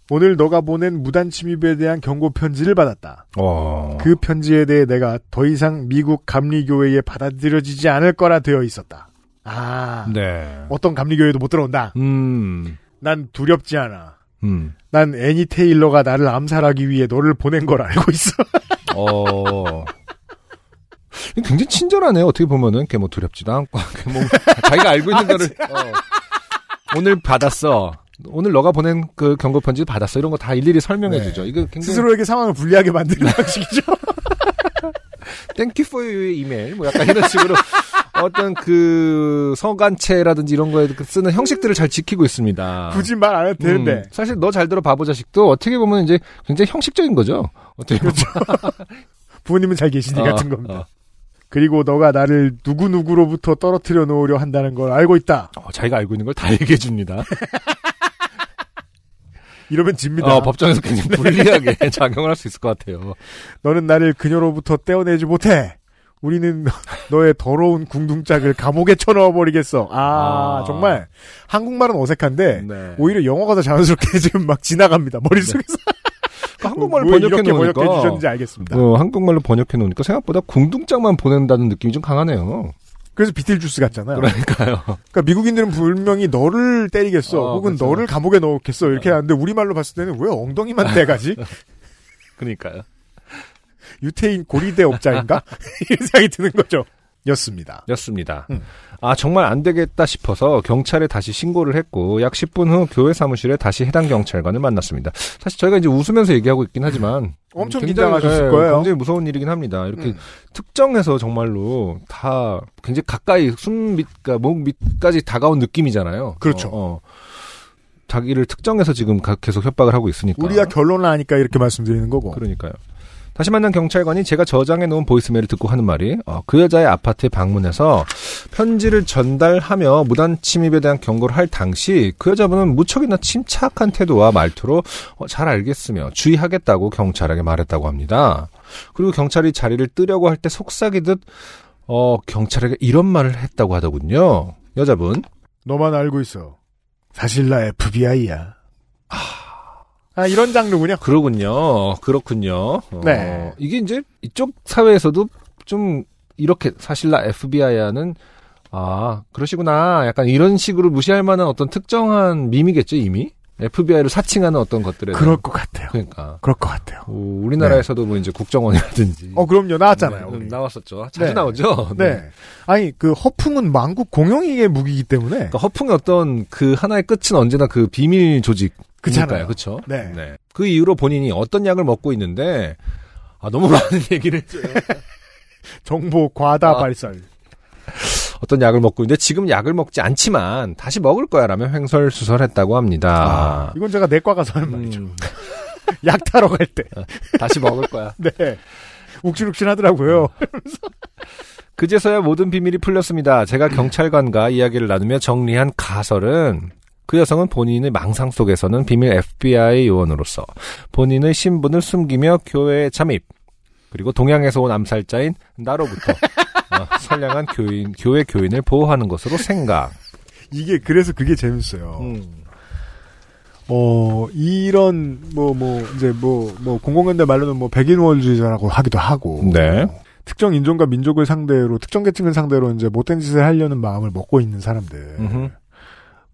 오늘 너가 보낸 무단 침입에 대한 경고 편지를 받았다.
어,
그 편지에 대해 내가 더 이상 미국 감리교회에 받아들여지지 않을 거라 되어 있었다. 아,
네.
어떤 감리교회도 못 들어온다.
음,
난 두렵지 않아.
음.
난 애니 테일러가 나를 암살하기 위해 너를 보낸 걸 알고 있어.
어. 굉장히 친절하네요. 어떻게 보면은, 이렇게 뭐 두렵지도 않고, 뭐 자기가 알고 있는 거를, 어. 오늘 받았어. 오늘 너가 보낸 그 경고 편지 받았어. 이런 거 다 일일이 설명해
네.
주죠. 이거 굉장히
스스로에게 상황을 불리하게 만드는 방식이죠.
thank you for your email 뭐 약간 이런 식으로 어떤 그 서간체라든지 이런 거에 그 쓰는 형식들을 잘 지키고 있습니다.
굳이 말 안 해도 되는데.
음, 사실 너 잘 들어 바보 자식도 어떻게 보면 이제 굉장히 형식적인 거죠. 어떻게 보면.
부모님은 잘 계시니
어,
같은 겁니다.
어.
그리고 너가 나를 누구누구로부터 떨어뜨려 놓으려 한다는 걸 알고 있다.
어, 자기가 알고 있는 걸 다 얘기해 줍니다.
이러면 집니다.
어, 법정에서 굉장히 불리하게 작용을 할 수 있을 것 같아요.
너는 나를 그녀로부터 떼어내지 못해. 우리는 너의 더러운 궁둥짝을 감옥에 쳐넣어버리겠어. 아,
아.
정말 한국말은 어색한데
네.
오히려 영어가 더 자연스럽게 지금 막 지나갑니다. 머릿속에서.
그 한국말로
왜
번역해
이렇게 번역해
놓으니까
주셨는지 알겠습니다.
어, 한국말로 번역해 놓으니까 생각보다 궁둥짝만 보낸다는 느낌이 좀 강하네요.
그래서 비틀주스 같잖아요.
그러니까요.
그러니까 미국인들은 분명히 너를 때리겠어.
어,
혹은
그렇죠.
너를 감옥에 넣겠어. 이렇게 하는데 우리 말로 봤을 때는 왜 엉덩이만 떼가지?
그러니까요.
유태인 고리대 업자인가? 이런 생각이 드는 거죠. 였습니다.
였습니다.
음.
아 정말 안 되겠다 싶어서 경찰에 다시 신고를 했고 약 10분 후 교회 사무실에 다시 해당 경찰관을 만났습니다. 사실 저희가 이제 웃으면서 얘기하고 있긴 하지만
엄청
굉장히,
긴장하셨을
예,
거예요.
굉장히 무서운 일이긴 합니다. 이렇게
음.
특정해서 정말로 다 굉장히 가까이 숨 밑, 그러니까 목 밑까지 다가온 느낌이잖아요.
그렇죠.
어, 어. 자기를 특정해서 지금 가- 계속 협박을 하고 있으니까.
우리가 결론을 하니까 이렇게 말씀드리는 거고.
그러니까요. 다시 만난 경찰관이 제가 저장해 놓은 보이스메일을 듣고 하는 말이 어, 그 여자의 아파트에 방문해서 편지를 전달하며 무단 침입에 대한 경고를 할 당시 그 여자분은 무척이나 침착한 태도와 말투로 어, 잘 알겠으며 주의하겠다고 경찰에게 말했다고 합니다. 그리고 경찰이 자리를 뜨려고 할 때 속삭이듯 어, 경찰에게 이런 말을 했다고 하더군요. 여자분.
너만 알고 있어. 사실 나 FBI야. 아, 이런 장르군요.
그러군요. 그렇군요. 어,
네.
이게 이제 이쪽 사회에서도 좀 이렇게 사실 나 FBI야는 아 그러시구나. 약간 이런 식으로 무시할 만한 어떤 특정한 밈이겠죠 이미. FBI를 사칭하는 어떤 것들에.
그럴 것 같아요.
그러니까
그럴 것 같아요.
오, 우리나라에서도 뭐 이제 국정원이라든지.
어, 그럼요. 나왔잖아요.
네. 나왔었죠. 자주
네.
나오죠.
네. 아니, 그 허풍은 만국 공용의 무기이기 때문에.
그러니까 허풍의 어떤 그 하나의 끝은 언제나 그 비밀 조직.
그렇잖아요.
그렇죠.
네.
그 이후로 본인이 어떤 약을 먹고 있는데 아 너무 많은 얘기를.
정보 과다
아.
발설.
어떤 약을 먹고 있는데 지금 약을 먹지 않지만 다시 먹을 거야라며 횡설수설했다고 합니다.
이건 제가 내과 가서 하는 말이죠.
음,
약 타러 갈 때.
다시 먹을 거야.
네. 욱신욱신 하더라고요.
그제서야 모든 비밀이 풀렸습니다. 제가 경찰관과 이야기를 나누며 정리한 가설은 그 여성은 본인의 망상 속에서는 비밀 FBI 요원으로서 본인의 신분을 숨기며 교회에 잠입 그리고 동양에서 온 암살자인 나로부터 어, 선량한 교인 교회 교인을 보호하는 것으로 생각.
이게 그래서 그게 재밌어요.
음.
어 이런 뭐뭐 이제 뭐뭐 공공연대 말로는 뭐 백인월주의자라고 하기도 하고
네.
특정 인종과 민족을 상대로 특정 계층을 상대로 이제 못된 짓을 하려는 마음을 먹고 있는 사람들
음흠.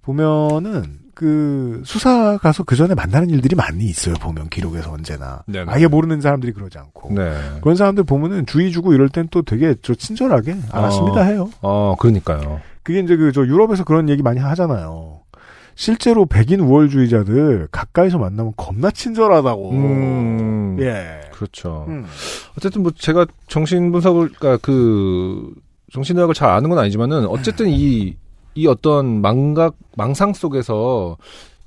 보면은 그 수사 가서 그 전에 만나는 일들이 많이 있어요 보면 기록에서 언제나
네네.
아예 모르는 사람들이 그러지 않고
네.
그런 사람들 보면은 주의 주고 이럴 땐 또 되게 저 친절하게 알았습니다
어.
해요.
어, 그러니까요.
그게 이제 그 저 유럽에서 그런 얘기 많이 하잖아요. 실제로 백인 우월주의자들 가까이서 만나면 겁나 친절하다고.
음.
예.
그렇죠.
음.
어쨌든 뭐 제가 정신 분석을 그러니까 그 정신의학을 잘 아는 건 아니지만은 어쨌든 이 이 어떤 망각 망상 속에서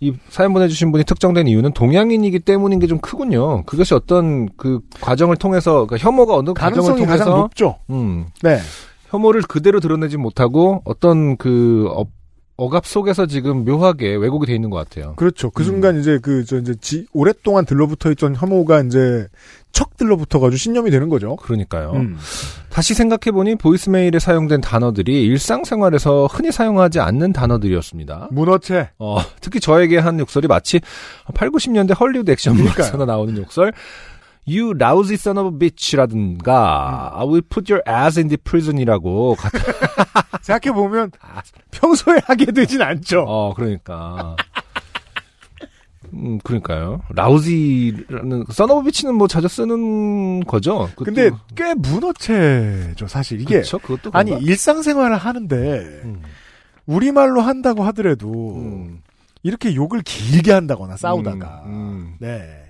이 사연 보내주신 분이 특정된 이유는 동양인이기 때문인 게 좀 크군요. 그것이 어떤 그 과정을 통해서 그러니까 혐오가 어느 과정을
가능성이 가장
통해서
높죠.
음,
네.
혐오를 그대로 드러내지 못하고 어떤 그 어, 억압 속에서 지금 묘하게 왜곡이 돼 있는 것 같아요.
그렇죠. 그
음.
순간 이제 그 저 이제 지, 오랫동안 들러붙어 있던 혐오가 이제 척 들러붙어가지고 신념이 되는 거죠.
그러니까요.
음.
다시 생각해 보니 보이스메일에 사용된 단어들이 일상생활에서 흔히 사용하지 않는 단어들이었습니다.
문어체.
어, 특히 저에게 한 욕설이 마치 8, 90년대 헐리우드 액션물에서
그러니까요.
나오는 욕설. You lousy son of a bitch라든가 I will put your ass in the prison이라고
생각해 보면 평소에 하게 되진 않죠.
어 그러니까 음 그러니까요 라우지라는 son of a bitch는 뭐 자주 쓰는 거죠 그것도-
근데 꽤 문어체죠, 사실 이게.
그쵸? 그것도
아니
그런가?
일상생활을 하는데
음,
우리 말로 한다고 하더라도
음,
이렇게 욕을 길게 한다거나 싸우다가
음, 음.
네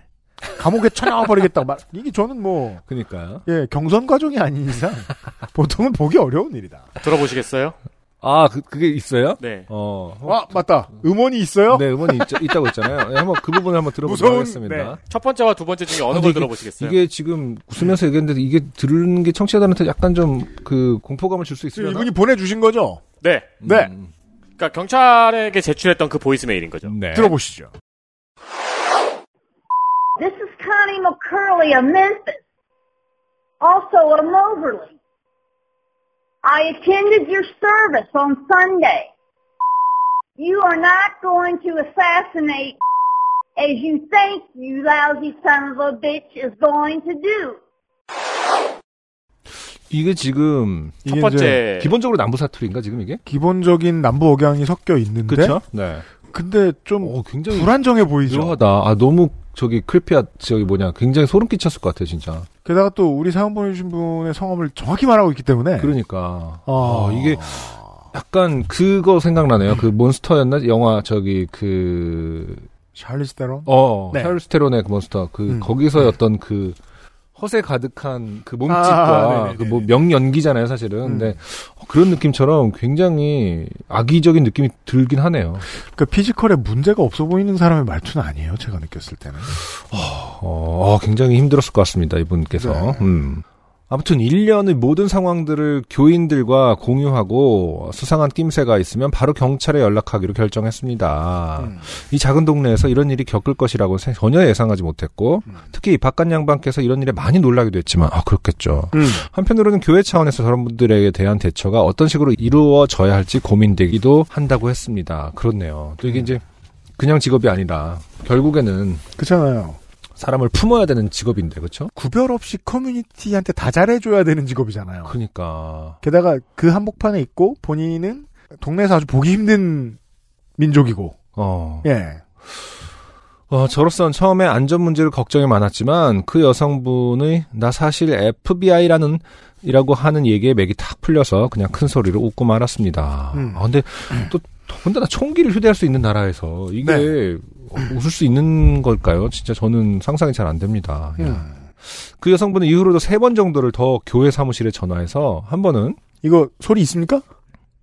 감옥에 쳐넣어버리겠다고 말 이게 저는 뭐
그러니까요
예, 경선 과정이 아닌 이상 보통은 보기 어려운 일이다.
들어보시겠어요?
아 그, 그게 있어요?
네.
어
아 맞다. 음원이 있어요?
네, 음원이 있, 있다고 했잖아요. 네, 한번 그 부분을 한번 들어보도록 하겠습니다.
네.
첫 번째와 두 번째 중에 어느 걸
이게-
들어보시겠어요?
이게 지금 웃으면서 얘기했는데 이게 들은 게 청취자들한테 약간 좀 그 공포감을 줄 수 있으려나?
이분이 보내주신 거죠?
네.
네.
음,
그러니까 경찰에게 제출했던 그 보이스메일인 거죠.
네.
들어보시죠.
This is Connie McCurley of Memphis, also of Moberly. I attended your service on Sunday. You are not going to assassinate as you think you lousy son of a bitch is going to do.
이게 지금
이게
첫 번째
이제
기본적으로 남부 사투리인가 지금 이게?
기본적인 남부 억양이 섞여 있는데
그렇죠? 네.
근데 좀
오, 굉장히
불안정해 보이죠.
묘하다. 아 너무 저기 크리피아 저기 뭐냐 굉장히 소름 끼쳤을 것 같아요 진짜.
게다가 또 우리 사연 보내주신 분의 성함을 정확히 말하고 있기 때문에
그러니까
어,
아, 이게 약간 그거 생각나네요. 그 몬스터였나 영화 저기 그
샬리스 테론
어,
네.
샤를스테론의 그 몬스터, 그,
음.
거기서였던 그, 허세 가득한 그
아,
몸짓과
네네네.
그뭐 명연기잖아요, 사실은.
음.
근데 어, 그런 느낌처럼 굉장히 악의적인 느낌이 들긴 하네요.
그 피지컬에 문제가 없어 보이는 사람의 말투는 아니에요. 제가 느꼈을 때는.
어, 어, 굉장히 힘들었을 것 같습니다, 이분께서.
네.
음. 아무튼 1년의 모든 상황들을 교인들과 공유하고 수상한 낌새가 있으면 바로 경찰에 연락하기로 결정했습니다.
음.
이 작은 동네에서 이런 일이 겪을 것이라고 세- 전혀 예상하지 못했고
음.
특히 이 바깥 양반께서 이런 일에 많이 놀라기도 했지만 아 그렇겠죠.
음.
한편으로는 교회 차원에서 저런 분들에 대한 대처가 어떤 식으로 이루어져야 할지 고민되기도 한다고 했습니다. 그렇네요. 또 이게 이제 그냥 직업이 아니라 결국에는
그렇잖아요.
사람을 품어야 되는 직업인데 그렇죠?
구별 없이 커뮤니티한테 다 잘해줘야 되는 직업이잖아요.
그러니까
게다가 그 한복판에 있고 본인은 동네에서 아주 보기 힘든 민족이고.
어,
예.
어, 저로선 처음에 안전 문제를 걱정이 많았지만 그 여성분의 나 사실 FBI라는 이라고 하는 얘기에 맥이 탁 풀려서 그냥 큰 소리로 웃고 말았습니다.
음.
아, 근데 또 더군다나 총기를 휴대할 수 있는 나라에서 이게
네.
웃을 수 있는 걸까요? 진짜 저는 상상이 잘 안 됩니다. 야.
음.
그 여성분은 이후로도 세 번 정도를 더 교회 사무실에 전화해서 한 번은
이거 소리 있습니까?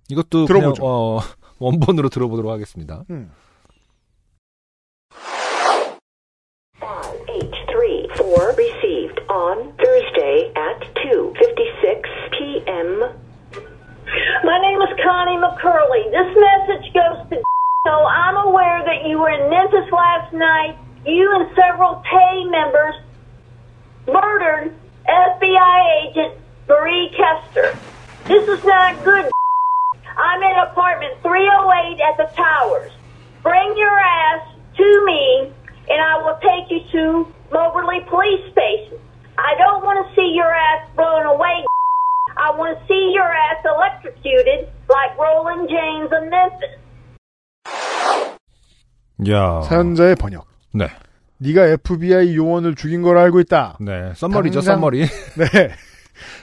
이것도
들어보죠.
그냥 어, 원본으로 들어보도록 하겠습니다.
음.
H34 received on Thursday at 2:56 p.m.
My name is Connie McCurley. This message goes to so I'm aware that you were in Memphis last night. You and several Tay members murdered FBI agent Marie Kester. This is not good. I'm in apartment 308 at the Towers. Bring your ass to me and I will take you to Moberly Police Station. I don't want to see your ass blown away. I want to see your ass electrocuted like Roland James in Memphis.
야.
사연자의 번역.
네.
네가 FBI 요원을 죽인 걸 알고 있다.
네. 썸머리죠,
당장-
썸머리.
네.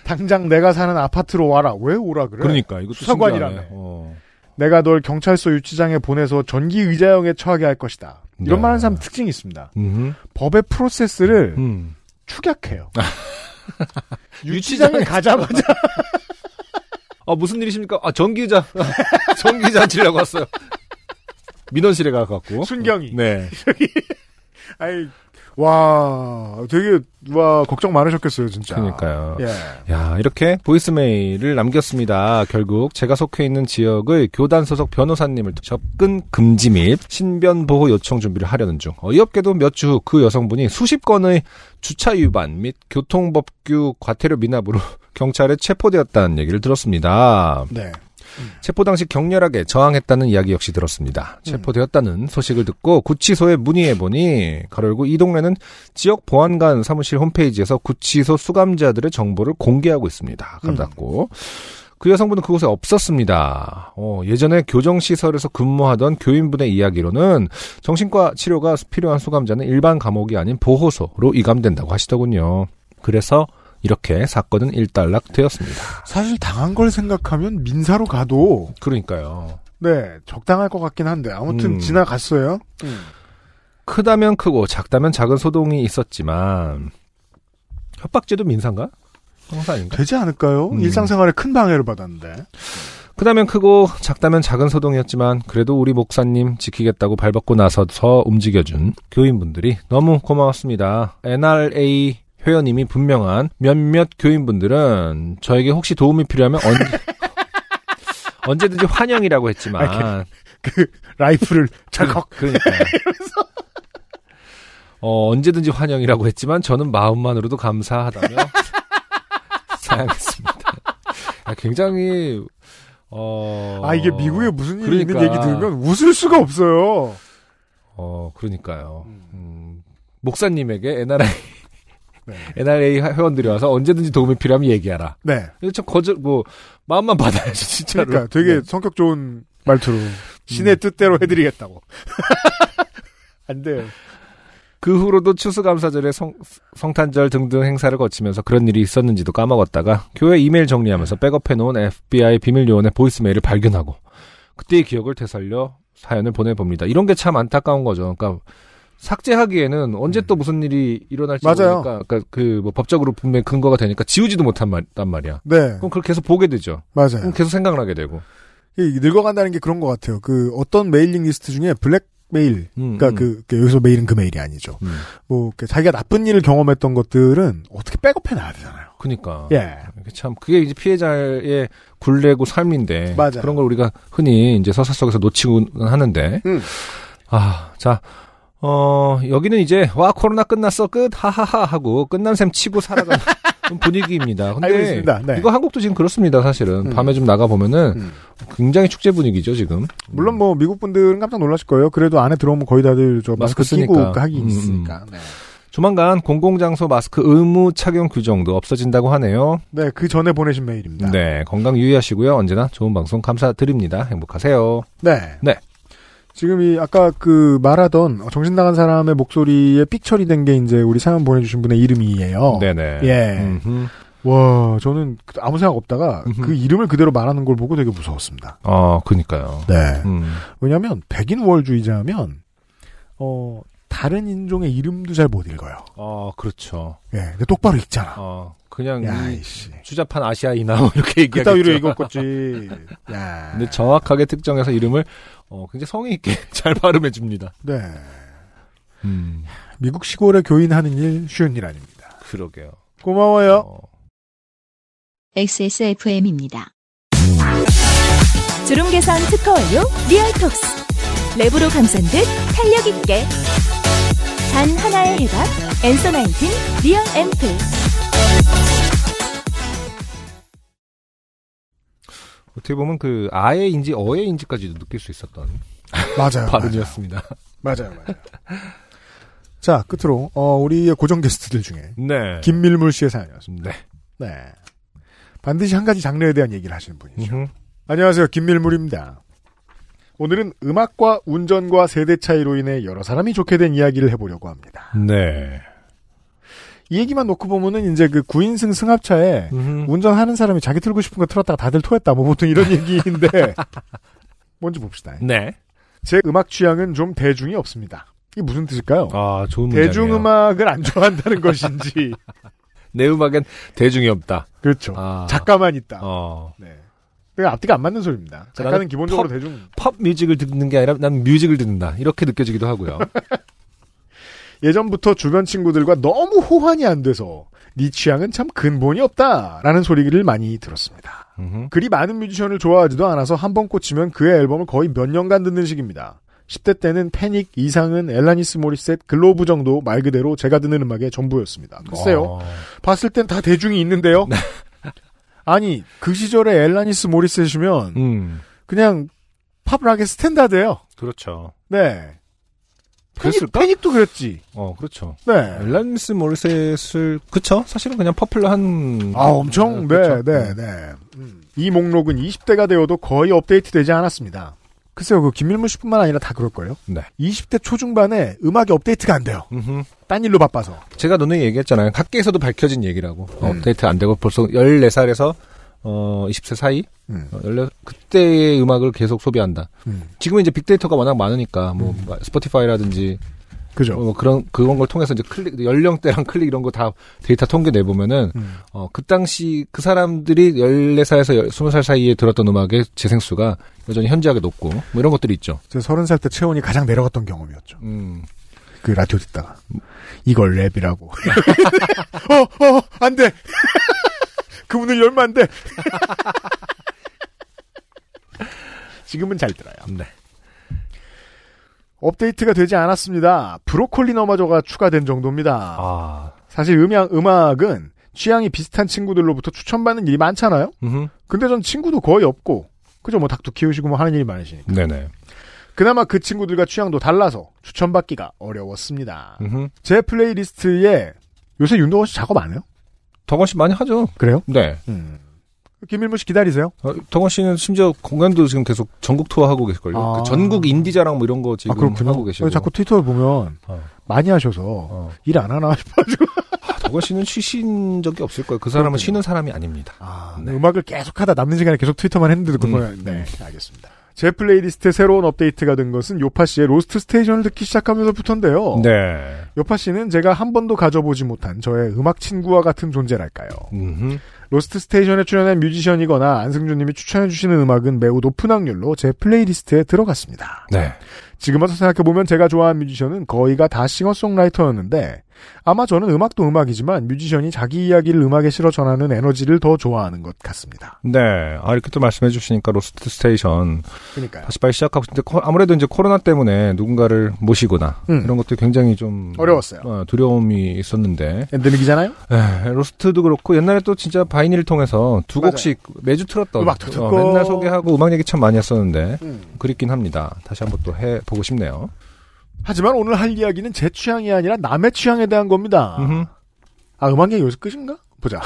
당장 내가 사는 아파트로 와라. 왜 오라 그래?
그러니까 이것도
수사관이라며.
어.
내가 널 경찰서 유치장에 보내서 전기 의자형에 처하게 할 것이다. 이런
네.
말하는 사람 특징이 있습니다.
음흠.
법의 프로세스를
음.
축약해요.
유치장에
유치장에 가자마자
아 무슨 일이십니까? 아 전기자 전기자 치려고 왔어요. 민원실에 가갖고
순경이.
네.
아이 와 되게 와 걱정 많으셨겠어요 진짜.
그러니까요.
예.
야 이렇게 보이스메일을 남겼습니다. 결국 제가 속해 있는 지역의 교단 소속 변호사님을 접근 금지 및 신변 보호 요청 준비를 하려는 중 어이없게도 몇 주 후 그 여성분이 수십 건의 주차 위반 및 교통법규 과태료 미납으로 경찰에 체포되었다는 얘기를 들었습니다.
네.
체포 당시 격렬하게 저항했다는 이야기 역시 들었습니다. 체포되었다는 소식을 듣고 구치소에 문의해보니 가로열고 이 동네는 지역 보안관 사무실 홈페이지에서 구치소 수감자들의 정보를 공개하고 있습니다. 가닫고 그 여성분은 그곳에 없었습니다. 어, 예전에 교정시설에서 근무하던 교인분의 이야기로는 정신과 치료가 필요한 수감자는 일반 감옥이 아닌 보호소로 이감된다고 하시더군요. 그래서 이렇게 사건은 일단락되었습니다.
사실 당한 걸 생각하면 민사로 가도
그러니까요.
네 적당할 것 같긴 한데 아무튼
음.
지나갔어요.
크다면 크고 작다면 작은 소동이 있었지만 협박죄도 민사인가? 형사 아닌가?
되지 않을까요?
음.
일상생활에 큰 방해를 받았는데.
크다면 크고 작다면 작은 소동이었지만 그래도 우리 목사님 지키겠다고 발벗고 나서서 움직여준 교인분들이 너무 고마웠습니다. NRA 회원님이 분명한 몇몇 교인분들은 저에게 혹시 도움이 필요하면 언제 언제든지 환영이라고 했지만
그 라이프를 찰컥
그러니까. 어, 언제든지 환영이라고 했지만 저는 마음만으로도 감사하다며 사양했습니다. 아, 굉장히 어.
아 이게 미국에 무슨 일이 있는
그러니까.
얘기 들으면 웃을 수가 없어요.
어, 그러니까요. 음, 목사님에게 NRI
네.
NRA 회원들이 와서 언제든지 도움이 필요하면 얘기하라.
네.
이거 참 거절 뭐 마음만 받아야지 진짜로.
그러니까 되게
네.
성격 좋은 말투로 신의 뜻대로 해드리겠다고. 안 돼요.
그 후로도 추수감사절에 성, 성탄절 등등 행사를 거치면서 그런 일이 있었는지도 까먹었다가 교회 이메일 정리하면서 백업해놓은 FBI 비밀 요원의 보이스메일을 발견하고 그때의 기억을 되살려 사연을 보내봅니다. 이런 게 참 안타까운 거죠. 그러니까 삭제하기에는 언제 또 무슨 일이 일어날지
음. 맞아요.
모르니까 그러니까 그 뭐 법적으로 분명히 근거가 되니까 지우지도 못한 말, 단 말이야.
네.
그럼 그걸 계속 보게 되죠.
맞아요.
그럼 계속 생각을 하게 되고.
이 늙어간다는 게 그런 것 같아요. 그 어떤 mailing list 중에 blackmail,
음,
그러니까
음.
그, 그 여기서 메일은 그 메일이 아니죠.
음.
뭐그 자기가 나쁜 일을 경험했던 것들은 어떻게 백업해 놔야 되잖아요.
그니까.
예.
참 그게 이제 피해자의 굴레고 삶인데
맞아요.
그런 걸 우리가 흔히 이제 서사 속에서 놓치곤 하는데
음.
아, 자. 어, 여기는 이제 와 코로나 끝났어 끝 하하하 하고 끝난 셈 치고 살아가는 분위기입니다. 근데
알고 있습니다. 네.
이거 한국도 지금 그렇습니다, 사실은.
음.
밤에 좀 나가 보면은
음.
굉장히 축제 분위기죠, 지금.
물론 뭐 미국 분들은 깜짝 놀라실 거예요. 그래도 안에 들어오면 거의 다들 저 마스크,
마스크
끼고
쓰니까.
하기
음,
있으니까. 네.
조만간 공공장소 마스크 의무 착용 규정도 없어진다고 하네요.
네, 그 전에 보내신 메일입니다.
네, 건강 유의하시고요. 언제나 좋은 방송 감사드립니다. 행복하세요.
네.
네.
지금 이 아까 그 말하던 정신 나간 사람의 목소리에 삑 처리된 게 이제 우리 사연 보내주신 분의 이름이에요.
네네.
예.
음흠.
와, 저는 아무 생각 없다가
음흠.
그 이름을 그대로 말하는 걸 보고 되게 무서웠습니다.
어, 그니까요.
네.
음.
왜냐하면 백인 우월주의자면 어 다른 인종의 이름도 잘 못 읽어요.
어, 그렇죠.
예, 근데 똑바로 읽잖아.
어, 그냥
야,
이
이씨.
추잡한 아시아이나 뭐 이렇게 얘기하겠죠.
그따위로 읽었겠지. 야.
근데 정확하게 특정해서 이름을 어, 굉장히 성의 있게 잘 발음해 줍니다.
네.
음.
미국 시골에 교인하는 일 쉬운 일 아닙니다.
그러게요.
고마워요.
어.
XSFM입니다.
주름 개선 특허 완료 리얼톡스 랩으로 감싼 듯 탄력 있게 단 하나의 해답 Answer Nineteen Real 앰플
어떻게 보면 그 아의 인지 어의 인지까지도 느낄 수 있었던
맞아요.
발음이었습니다.
맞아요. 맞아요. 자, 끝으로 어, 우리의 고정 게스트들 중에
네.
김밀물 씨의 사연이었습니다.
네.
네. 반드시 한 가지 장르에 대한 얘기를 하시는 분이죠.
음흠.
안녕하세요. 김밀물입니다. 오늘은 음악과 운전과 세대 차이로 인해 여러 사람이 좋게 된 이야기를 해보려고 합니다.
네.
이 얘기만 놓고 보면은 이제 그 9인승 승합차에
음흠.
운전하는 사람이 자기 틀고 싶은 거 틀었다가 다들 토했다. 뭐 보통 이런 얘기인데 뭔지 봅시다.
네.
제 음악 취향은 좀 대중이 없습니다. 이게 무슨 뜻일까요?
아, 좋은 문장이에요.
대중 음악을 안 좋아한다는 것인지.
내 음악엔 대중이 없다.
그렇죠.
아.
작가만 있다.
어.
네. 그 앞뒤가 안 맞는 소리입니다. 작가는
나는
기본적으로
팝-
대중.
팝 뮤직을 듣는 게 아니라 난 뮤직을 듣는다. 이렇게 느껴지기도 하고요.
예전부터 주변 친구들과 너무 호환이 안 돼서 네 취향은 참 근본이 없다라는 소리를 많이 들었습니다.
음흠.
그리 많은 뮤지션을 좋아하지도 않아서 한 번 꽂히면 그의 앨범을 거의 몇 년간 듣는 식입니다. 10대 때는 패닉, 이상은, 앨라니스 모리셋, 글로브 정도 말 그대로 제가 듣는 음악의 전부였습니다. 글쎄요.
어.
봤을 땐 다 대중이 있는데요. 아니 그 시절에 앨라니스 모리셋이면
음.
그냥 pop rock의 standard예요.
그렇죠.
네. 패닉,
그랬을까?
패닉 도 그랬지.
어, 그렇죠.
네.
앨라니스 모리셋을 그쵸? 사실은 그냥 popular한
아, 엄청, 네,
그렇죠.
네, 네. 음. 이 목록은 20대가 되어도 거의 업데이트 되지 않았습니다. 글쎄요, 그 김밀물 씨뿐만 아니라 다 그럴걸요?
네.
20대 초중반에 음악이 업데이트가 안 돼요.
음흠.
딴 일로 바빠서.
제가 너네 얘기했잖아요. 학계에서도 밝혀진 얘기라고.
음.
업데이트 안 되고 벌써 14살에서 어 20세 사이
음.
어, 14 그때의 음악을 계속 소비한다.
음.
지금은 이제 빅데이터가 워낙 많으니까 뭐 스포티파이라든지
그죠?
뭐 그런 그런 걸 통해서 이제 클릭 연령대랑 클릭 이런 거 다 데이터 통계 내 보면은
음.
어그 당시 그 사람들이 14살에서 20살 사이에 들었던 음악의 재생 수가 여전히 현저하게 높고 뭐 이런 것들이 있죠.
저 30살 때 체온이 가장 내려갔던 경험이었죠.
음.
그 라디오 듣다가. 이걸 랩이라고. 어, 어, 안 돼! 그 문을 열면 안 돼! 지금은 잘 들어요.
네.
업데이트가 되지 않았습니다. 브로콜리 너마저가 추가된 정도입니다.
아.
사실 음악, 음악은 취향이 비슷한 친구들로부터 추천받는 일이 많잖아요.
음흠.
근데 전 친구도 거의 없고 그죠 뭐 닭도 키우시고 뭐 하는 일이 많으시니까.
네네.
그나마 그 친구들과 취향도 달라서 추천받기가 어려웠습니다.
음흠.
제 playlist에 요새 윤덕원 씨 작업 안 해요?
덕원 씨 많이 하죠.
그래요?
네.
음. 김밀물 씨 기다리세요.
어, 덕원 씨는 심지어 공연도 지금 계속 전국 투어 하고 계실걸요.
아.
그 전국 인디자랑 뭐 이런 거 지금
아 그렇군요.
하고 계시고.
자꾸 트위터를 보면
어.
많이 하셔서
어.
일안 하나 싶어가지고.
아, 덕원 씨는 쉬신 적이 없을 거예요. 그 사람은
그렇군요.
쉬는 사람이 아닙니다.
아,
네.
음악을 계속하다 남는 시간에 계속 트위터만 했는데도 그걸 네 알겠습니다. 제 playlist에 새로운 업데이트가 된 것은 요팟시의 Lost Station을 듣기 시작하면서부터인데요.
네.
요팟시는 제가 한 번도 가져보지 못한 저의 음악 친구와 같은 존재랄까요.
음흠.
Lost Station에 출연한 뮤지션이거나 안승준님이 추천해주시는 음악은 매우 높은 확률로 제 playlist에 들어갔습니다.
네.
지금 와서 생각해보면 제가 좋아하는 뮤지션은 거의가 다 싱어송라이터였는데 아마 저는 음악도 음악이지만 뮤지션이 자기 이야기를 음악에 실어 전하는 에너지를 더 좋아하는 것 같습니다.
네. 아, 이렇게 또 말씀해 주시니까 Lost Station
그러니까요.
다시 빨리 시작하고 싶은데 코- 아무래도 이제 코로나 때문에 누군가를 모시거나
음.
이런 것도 굉장히 좀
어려웠어요.
어, 두려움이 있었는데
팬데믹이잖아요?
에, Lost도 그렇고 옛날에 또 진짜 vinyl을 통해서 두
맞아요.
곡씩 매주 틀었던
음악도
어,
듣고.
맨날 소개하고 음악 얘기 참 많이 했었는데
음.
그립긴 합니다. 다시 한번 또 해 보고 싶네요.
하지만 오늘 할 이야기는 제 취향이 아니라 남의 취향에 대한 겁니다.
음흠.
아, 음악 얘기 여기서 끝인가? 보자.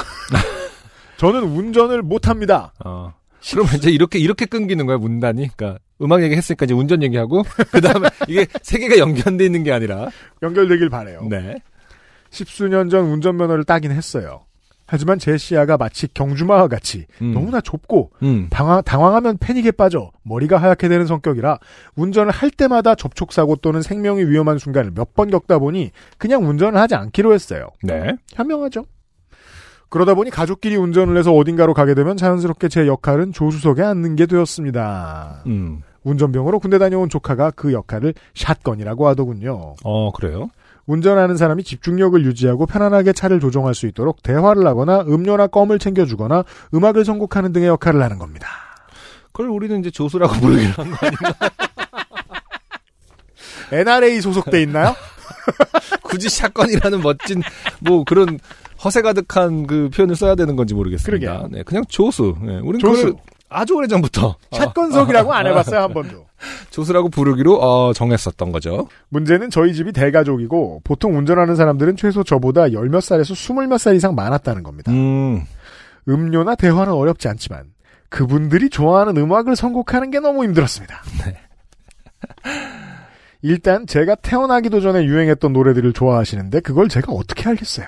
저는 운전을 못합니다.
어. 그럼 이제 이렇게 이렇게 끊기는 거야 문단이. 그러니까 음악 얘기 했으니까 이제 운전 얘기하고 그 다음에 이게 세 개가 연결돼 있는 게 아니라.
연결되길 바래요.
네.
십수년 전 운전면허를 따긴 했어요. 하지만 제 시야가 마치 경주마와 같이
음.
너무나 좁고
음.
당황, 당황하면 패닉에 빠져 머리가 하얗게 되는 성격이라 운전을 할 때마다 접촉사고 또는 생명이 위험한 순간을 몇 번 겪다 보니 그냥 운전을 하지 않기로 했어요.
네.
현명하죠. 그러다 보니 가족끼리 운전을 해서 어딘가로 가게 되면 자연스럽게 제 역할은 조수석에 앉는 게 되었습니다.
음.
운전병으로 군대 다녀온 조카가 그 역할을 샷건이라고 하더군요.
어 그래요.
운전하는 사람이 집중력을 유지하고 편안하게 차를 조종할 수 있도록 대화를 하거나 음료나 껌을 챙겨주거나 음악을 선곡하는 등의 역할을 하는 겁니다.
그걸 우리는 이제 조수라고 부르기로 한 거 아닌가?
NRA 소속돼 있나요?
굳이 샷건이라는 멋진 뭐 그런 허세 가득한 그 표현을 써야 되는 건지 모르겠습니다.
그러게요.
네, 그냥 조수. 네, 우리는
조수.
아주 오래 전부터
샷건석이라고 안 해봤어요 한 번도.
조수라고 부르기로 어, 정했었던 거죠.
문제는 저희 집이 대가족이고 보통 운전하는 사람들은 최소 저보다 열 몇 살에서 스물 몇 살 이상 많았다는 겁니다.
음.
음료나 대화는 어렵지 않지만 그분들이 좋아하는 음악을 선곡하는 게 너무 힘들었습니다. 일단 제가 태어나기도 전에 유행했던 노래들을 좋아하시는데 그걸 제가 어떻게 알겠어요?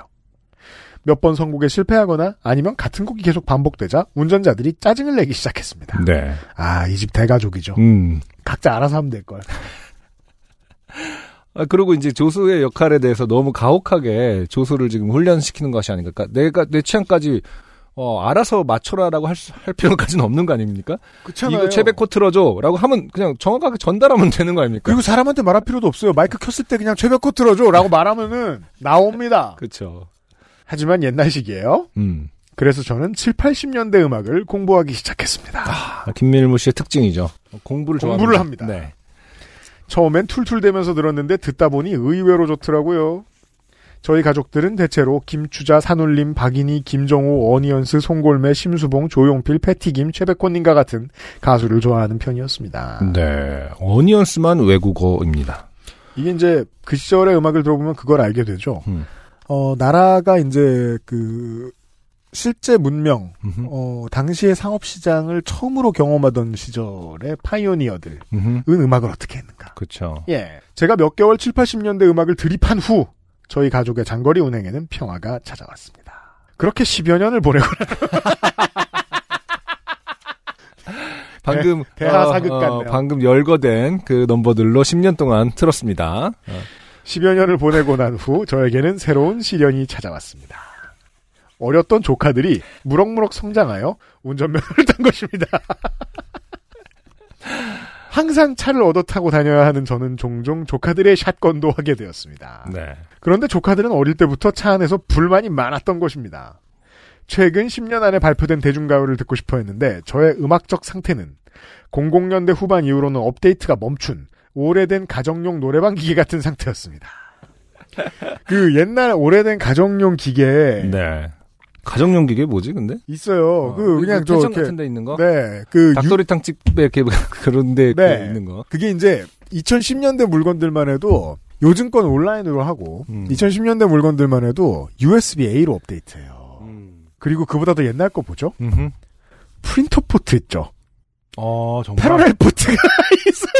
몇 번 선곡에 실패하거나 아니면 같은 곡이 계속 반복되자 운전자들이 짜증을 내기 시작했습니다.
네.
아, 이 집 대가족이죠.
음.
각자 알아서 하면 될 걸.
아, 그리고 이제 조수의 역할에 대해서 너무 가혹하게 조수를 지금 훈련시키는 것이 아닌가. 그러니까 내가 내 취향까지 어, 알아서 맞춰라라고 할, 수- 할 필요까지는 없는 거 아닙니까?
그렇잖아요.
이거 최백호 틀어줘라고 하면 그냥 정확하게 전달하면 되는 거 아닙니까?
그리고 사람한테 말할 필요도 없어요. 마이크 켰을 때 그냥 최백호 틀어줘 라고 말하면은 나옵니다.
그렇죠.
하지만 옛날식이에요.
음.
그래서 저는 7, 80년대 음악을 공부하기 시작했습니다.
아, 김밀무 씨의 특징이죠. 공부를
공부를
좋아합니다.
합니다.
네.
처음엔 툴툴대면서 들었는데 듣다 보니 의외로 좋더라고요. 저희 가족들은 대체로 김추자, 산울림, 박인희, 김정호, 어니언스, 송골매, 심수봉, 조용필, 패티김, 최백호님과 같은 가수를 좋아하는 편이었습니다.
네. 어니언스만 외국어입니다.
이게 이제 그 시절의 음악을 들어보면 그걸 알게 되죠.
음.
어, 나라가 이제 그 실제 문명,
음흠.
어, 당시의 상업 시장을 처음으로 경험하던 시절의 파이오니어들은
음흠.
음악을 어떻게 했는가.
그렇죠.
예. 제가 몇 개월 7, 80년대 음악을 드립한 후 저희 가족의 장거리 운행에는 평화가 찾아왔습니다. 그렇게 10여 년을 보내고
방금
대하 사극 같네요.
방금 열거된 그 넘버들로 10년 동안 틀었습니다.
10여 년을 보내고 난 후 저에게는 새로운 시련이 찾아왔습니다. 어렸던 조카들이 무럭무럭 성장하여 운전면허를 딴 것입니다. 항상 차를 얻어 타고 다녀야 하는 저는 종종 조카들의 샷건도 하게 되었습니다.
네.
그런데 조카들은 어릴 때부터 차 안에서 불만이 많았던 것입니다. 최근 10년 안에 발표된 대중가요를 듣고 싶어 했는데 저의 음악적 상태는 00년대 후반 이후로는 업데이트가 멈춘 오래된 가정용 노래방 기계 같은 상태였습니다. 그 옛날 오래된 가정용 기계에
네. 가정용 기계 뭐지 근데?
있어요. 그 그냥 저
펜션
이렇게
같은 데 있는 거?
네, 그 유-
닭도리탕 집에 이렇게 그런 데
네.
있는 거.
그게 이제 2010년대 물건들만 해도 요즘 건 온라인으로 하고
음.
2010년대 물건들만 해도 USB-A로 업데이트해요.
음.
그리고 그보다 더 옛날 거 보죠?
음흠.
프린터 포트 있죠.
어 정말.
parallel port가 있어요.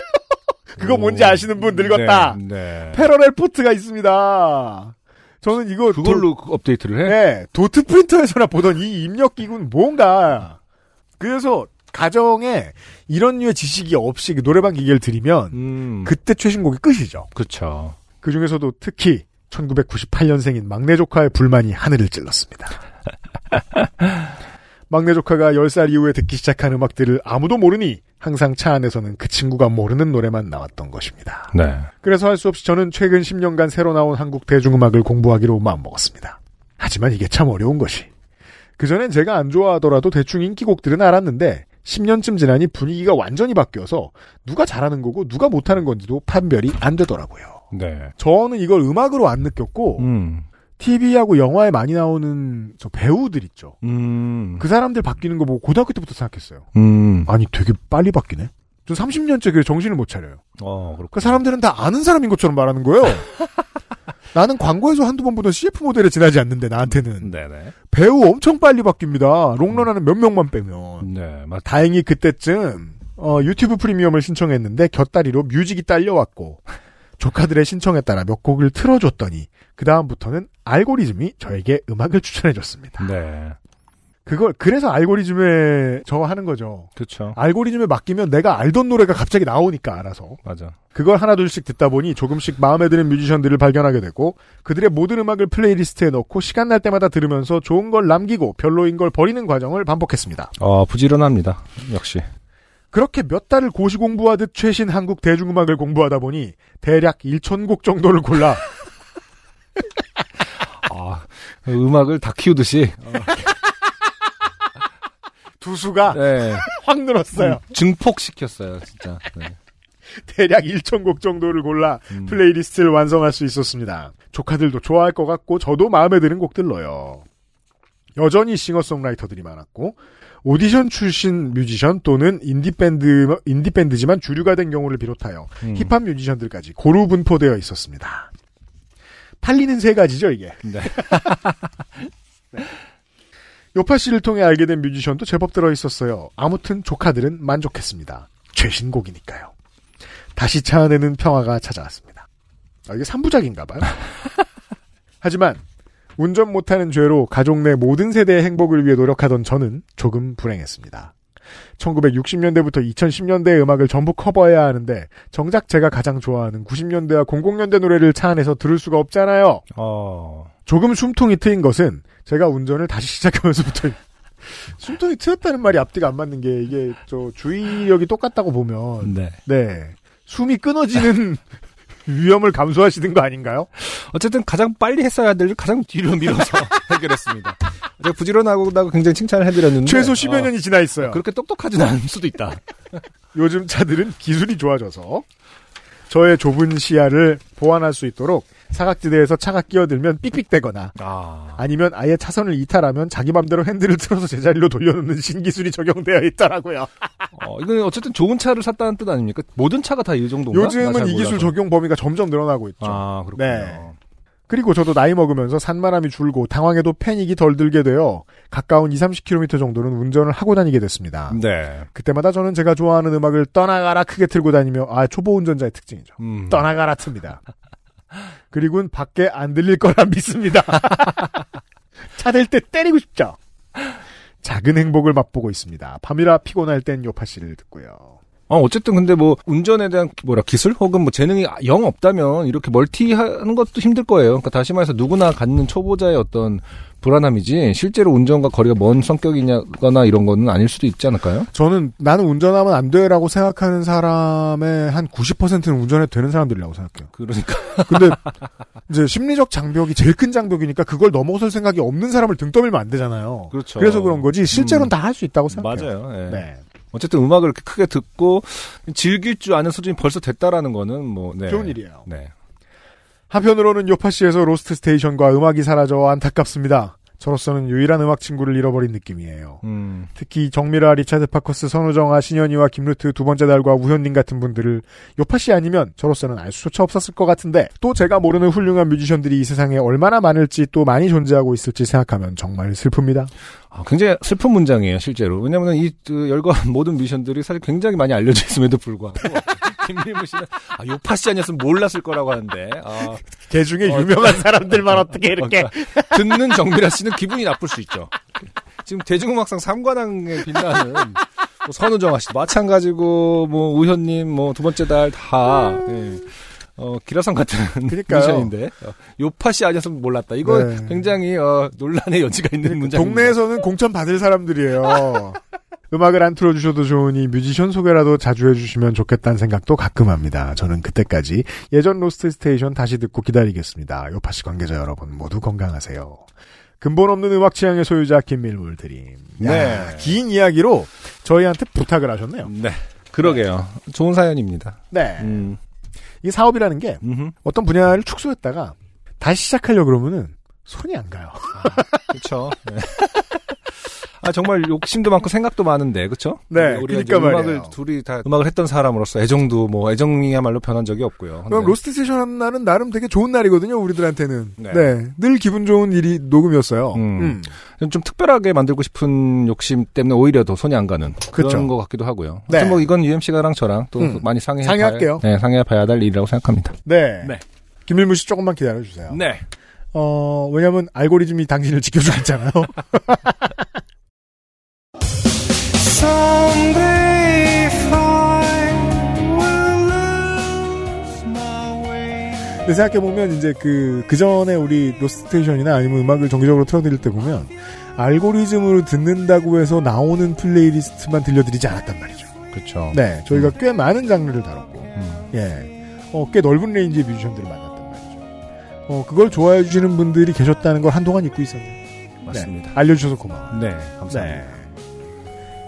그거 뭔지 아시는 분 늙었다.
네. 네.
parallel port가 있습니다. 저는 이거
그걸로 그 업데이트를
도,
해?
네, 도트 프린터에서나 보던 이 입력 기구는 뭔가. 그래서 가정에 이런 류의 지식이 없이 그 노래방 기계를 들이면
음.
그때 최신곡이 끝이죠.
그쵸.
그 중에서도 특히 1998년생인 막내 조카의 불만이 하늘을 찔렀습니다. 막내 조카가 10살 이후에 듣기 시작한 음악들을 아무도 모르니 항상 차 안에서는 그 친구가 모르는 노래만 나왔던 것입니다.
네.
그래서 할 수 없이 저는 최근 10년간 새로 나온 한국 대중음악을 공부하기로 마음먹었습니다. 하지만 이게 참 어려운 것이. 그전엔 제가 안 좋아하더라도 대충 인기곡들은 알았는데 10년쯤 지나니 분위기가 완전히 바뀌어서 누가 잘하는 거고 누가 못하는 건지도 판별이 안 되더라고요.
네.
저는 이걸 음악으로 안 느꼈고
음.
TV하고 영화에 많이 나오는 저 배우들 있죠.
음.
그 사람들 바뀌는 거 보고 고등학교 때부터 생각했어요.
음.
아니 되게 빨리 바뀌네. 저 30년째 그 정신을 못 차려요.
어, 그렇고.
그 사람들은 다 아는 사람인 것처럼 말하는 거예요. 나는 광고에서 한두 번 보던 CF 모델에 지나지 않는데 나한테는
네네.
배우 엄청 빨리 바뀝니다. 롱런하는 몇 명만 빼면.
네, 맞.
다행히 그때쯤 어, 유튜브 프리미엄을 신청했는데 곁다리로 뮤직이 딸려왔고 조카들의 신청에 따라 몇 곡을 틀어줬더니 그 다음부터는 알고리즘이 저에게 음악을 추천해줬습니다.
네.
그걸 그래서 알고리즘에 저 하는 거죠.
그쵸.
알고리즘에 맡기면 내가 알던 노래가 갑자기 나오니까 알아서
맞아.
그걸 하나 둘씩 듣다 보니 조금씩 마음에 드는 뮤지션들을 발견하게 되고 그들의 모든 음악을 플레이리스트에 넣고 시간 날 때마다 들으면서 좋은 걸 남기고 별로인 걸 버리는 과정을 반복했습니다.
어, 부지런합니다. 역시.
그렇게 몇 달을 고시 공부하듯 최신 한국 대중음악을 공부하다 보니 대략 1천곡 정도를 골라
아, 음악을 다 키우듯이.
두수가
네.
확 늘었어요.
증폭시켰어요, 진짜. 네.
대략 1천곡 정도를 골라
음.
플레이리스트를 완성할 수 있었습니다. 조카들도 좋아할 것 같고 저도 마음에 드는 곡들 넣어요. 여전히 싱어송라이터들이 많았고 오디션 출신 뮤지션 또는 인디밴드, 인디밴드지만 주류가 된 경우를 비롯하여
음.
힙합 뮤지션들까지 고루 분포되어 있었습니다. 갈래는 세 가지죠, 이게.
네.
요파시를 통해 알게 된 뮤지션도 제법 들어 있었어요. 아무튼 조카들은 만족했습니다. 최신곡이니까요. 다시 차 안에는 평화가 찾아왔습니다. 아, 이게 3부작인가 봐요. 하지만 운전 못하는 죄로 가족 내 모든 세대의 행복을 위해 노력하던 저는 조금 불행했습니다. 1960년대부터 2010년대의 음악을 전부 커버해야 하는데 정작 제가 가장 좋아하는 90년대와 00년대 노래를 차 안에서 들을 수가 없잖아요.
어,
조금 숨통이 트인 것은 제가 운전을 다시 시작하면서부터 숨통이 트였다는 말이 앞뒤가 안 맞는 게 이게 저 주의력이 똑같다고 보면
네.
네 숨이 끊어지는 위험을 감수하시는 거 아닌가요?
어쨌든 가장 빨리 했어야 될일 가장 뒤로 밀어서 해결했습니다. 제가 부지런하고 굉장히 칭찬을 해드렸는데.
최소 10여
어,
년이 지나 있어요.
그렇게 똑똑하진 않을 수도 있다.
요즘 차들은 기술이 좋아져서 저의 좁은 시야를 보완할 수 있도록 사각지대에서 차가 끼어들면 삑삑대거나
아.
아니면 아예 차선을 이탈하면 자기 맘대로 핸들을 틀어서 제자리로 돌려놓는 신기술이 적용되어 있더라고요.
어, 이건 어쨌든 좋은 차를 샀다는 뜻 아닙니까? 모든 차가 다 이 정도인가?
요즘은 이 기술. 적용 범위가 점점 늘어나고 있죠.
아, 그렇군요.
네. 그리고 저도 나이 먹으면서 산만함이 줄고 당황해도 패닉이 덜 들게 되어 가까운 2, 30km 정도는 운전을 하고 다니게 됐습니다.
네.
그때마다 저는 제가 좋아하는 음악을 떠나가라 크게 틀고 다니며 아 초보 운전자의 특징이죠.
음.
떠나가라 틉니다. 그리고는 밖에 안 들릴 거라 믿습니다. 차댈 때 때리고 싶죠. 작은 행복을 맛보고 있습니다. 밤이라 피곤할 땐 요파 씨를 듣고요.
어, 어쨌든 근데 뭐 운전에 대한 뭐라 기술 혹은 뭐 재능이 영 없다면 이렇게 멀티하는 것도 힘들 거예요. 그러니까 다시 말해서 누구나 갖는 초보자의 어떤 불안함이지 실제로 운전과 거리가 먼 성격이냐거나 이런 거는 아닐 수도 있지 않을까요?
저는 나는 운전하면 안 돼라고 생각하는 사람의 한 90%는 운전해도 되는 사람들이라고 생각해요.
그러니까
근데 이제 심리적 장벽이 제일 큰 장벽이니까 그걸 넘어설 생각이 없는 사람을 등 떠밀면 안 되잖아요.
그렇죠.
래서 그런 거지 실제로는
음.
다할 수 있다고 생각해요.
맞아요. 예.
네.
어쨌든 음악을 이렇게 크게 듣고 즐길 줄 아는 수준이 벌써 됐다라는 거는 뭐 네.
좋은 일이에요.
네.
한편으로는 요파시에서 로스트 스테이션과 음악이 사라져 안타깝습니다. 저로서는 유일한 음악 친구를 잃어버린 느낌이에요.
음.
특히 정밀아, 리차드 파커스, 선우정아, 신현희와 김루트 두 번째 달과 우현님 같은 분들을 요파시 아니면 저로서는 알 수조차 없었을 것 같은데 또 제가 모르는 훌륭한 뮤지션들이 이 세상에 얼마나 많을지 또 많이 존재하고 있을지 생각하면 정말 슬픕니다.
아, 굉장히 슬픈 문장이에요, 실제로. 왜냐면 이 그, 열거한 모든 미션들이 사실 굉장히 많이 알려져 있음에도 불구하고. 김일무 씨는, 아, 요파 씨 아니었으면 몰랐을 거라고 하는데, 아,
개 중에
어,
유명한 사람들만 어떻게 이렇게.
그러니까 듣는 정미라 씨는 기분이 나쁠 수 있죠. 지금 대중음악상 3관왕에 빛나는 뭐 선우정아 씨 마찬가지고 뭐 우현님 뭐 두 번째 달다 예. 어, 기라성 같은. 뮤지션인데 어, 요파시 아니었으면 몰랐다. 이거
네.
굉장히 어, 논란의 여지가 있는 문장입니다.
동네에서는 공천 받을 사람들이에요. 음악을 안 틀어주셔도 좋으니 뮤지션 소개라도 자주 해주시면 좋겠다는 생각도 가끔 합니다. 저는 그때까지 예전 로스트 스테이션 다시 듣고 기다리겠습니다. 요파시 관계자 여러분 모두 건강하세요. 근본 없는 음악 취향의 소유자 김밀물 드림. 야,
네.
긴 이야기로 저희한테 부탁을 하셨네요.
네. 그러게요. 좋은 사연입니다.
네.
음.
이 사업이라는 게
음흠.
어떤 분야를 축소했다가 다시 시작하려고 그러면은 손이 안 가요.
그렇죠. 네. 아 정말 욕심도 많고 생각도 많은데 그렇죠?
네,
우리가
그러니까
음악을
말이에요.
둘이 다 음악을 했던 사람으로서 애정도 뭐 애정이야말로 변한 적이 없고요.
그럼
네.
로스트 스테이션 하는 날은 나름 되게 좋은 날이거든요, 우리들한테는.
네.
네. 늘 기분 좋은 일이 녹음이었어요.
음. 좀 특별하게 만들고 싶은 욕심 때문에 오히려 더 손이 안 가는 그런
그쵸.
것 같기도 하고요.
네.
뭐 이건 UMC가랑 저랑 또
음.
많이 상의해
상의할게요.
봐야, 네, 상의해 봐야 될 일이라고 생각합니다.
네.
네.
김일무 씨 조금만 기다려 주세요.
네.
어, 왜냐면 알고리즘이 당신을 지켜주고 있잖아요. 근데 생각해보면 이제 그, 그 전에 우리 로스테이션이나 아니면 음악을 정기적으로 틀어드릴 때 보면 알고리즘으로 듣는다고 해서 나오는 플레이리스트만 들려드리지 않았단 말이죠.
그렇죠.
네. 저희가 꽤 많은 장르를 다뤘고,
음.
예. 어, 꽤 넓은 range의 뮤지션들을 만났단 말이죠. 어, 그걸 좋아해 주시는 분들이 계셨다는 걸 한동안 잊고 있었네요.
맞습니다.
네. 알려주셔서 고마워요.
네. 감사합니다.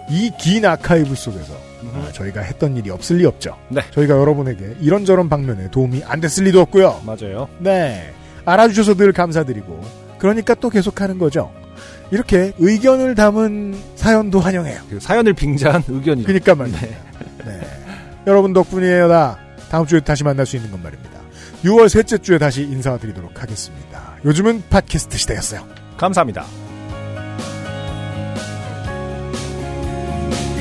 이 긴 아카이브 속에서 아, 저희가 했던 일이 없을 리 없죠.
네.
저희가 여러분에게 이런저런 방면에 도움이 안 됐을 리도 없고요.
맞아요.
네. 알아주셔서 늘 감사드리고 그러니까 또 계속하는 거죠. 이렇게 의견을 담은 사연도 환영해요.
그 사연을 빙자한 의견이죠.
그러니까 말입니다. 네. 여러분 덕분이에요. 나 다음 주에 다시 만날 수 있는 건 말입니다. 6월 셋째 주에 다시 인사드리도록 하겠습니다. 요즘은 팟캐스트 시대였어요.
감사합니다.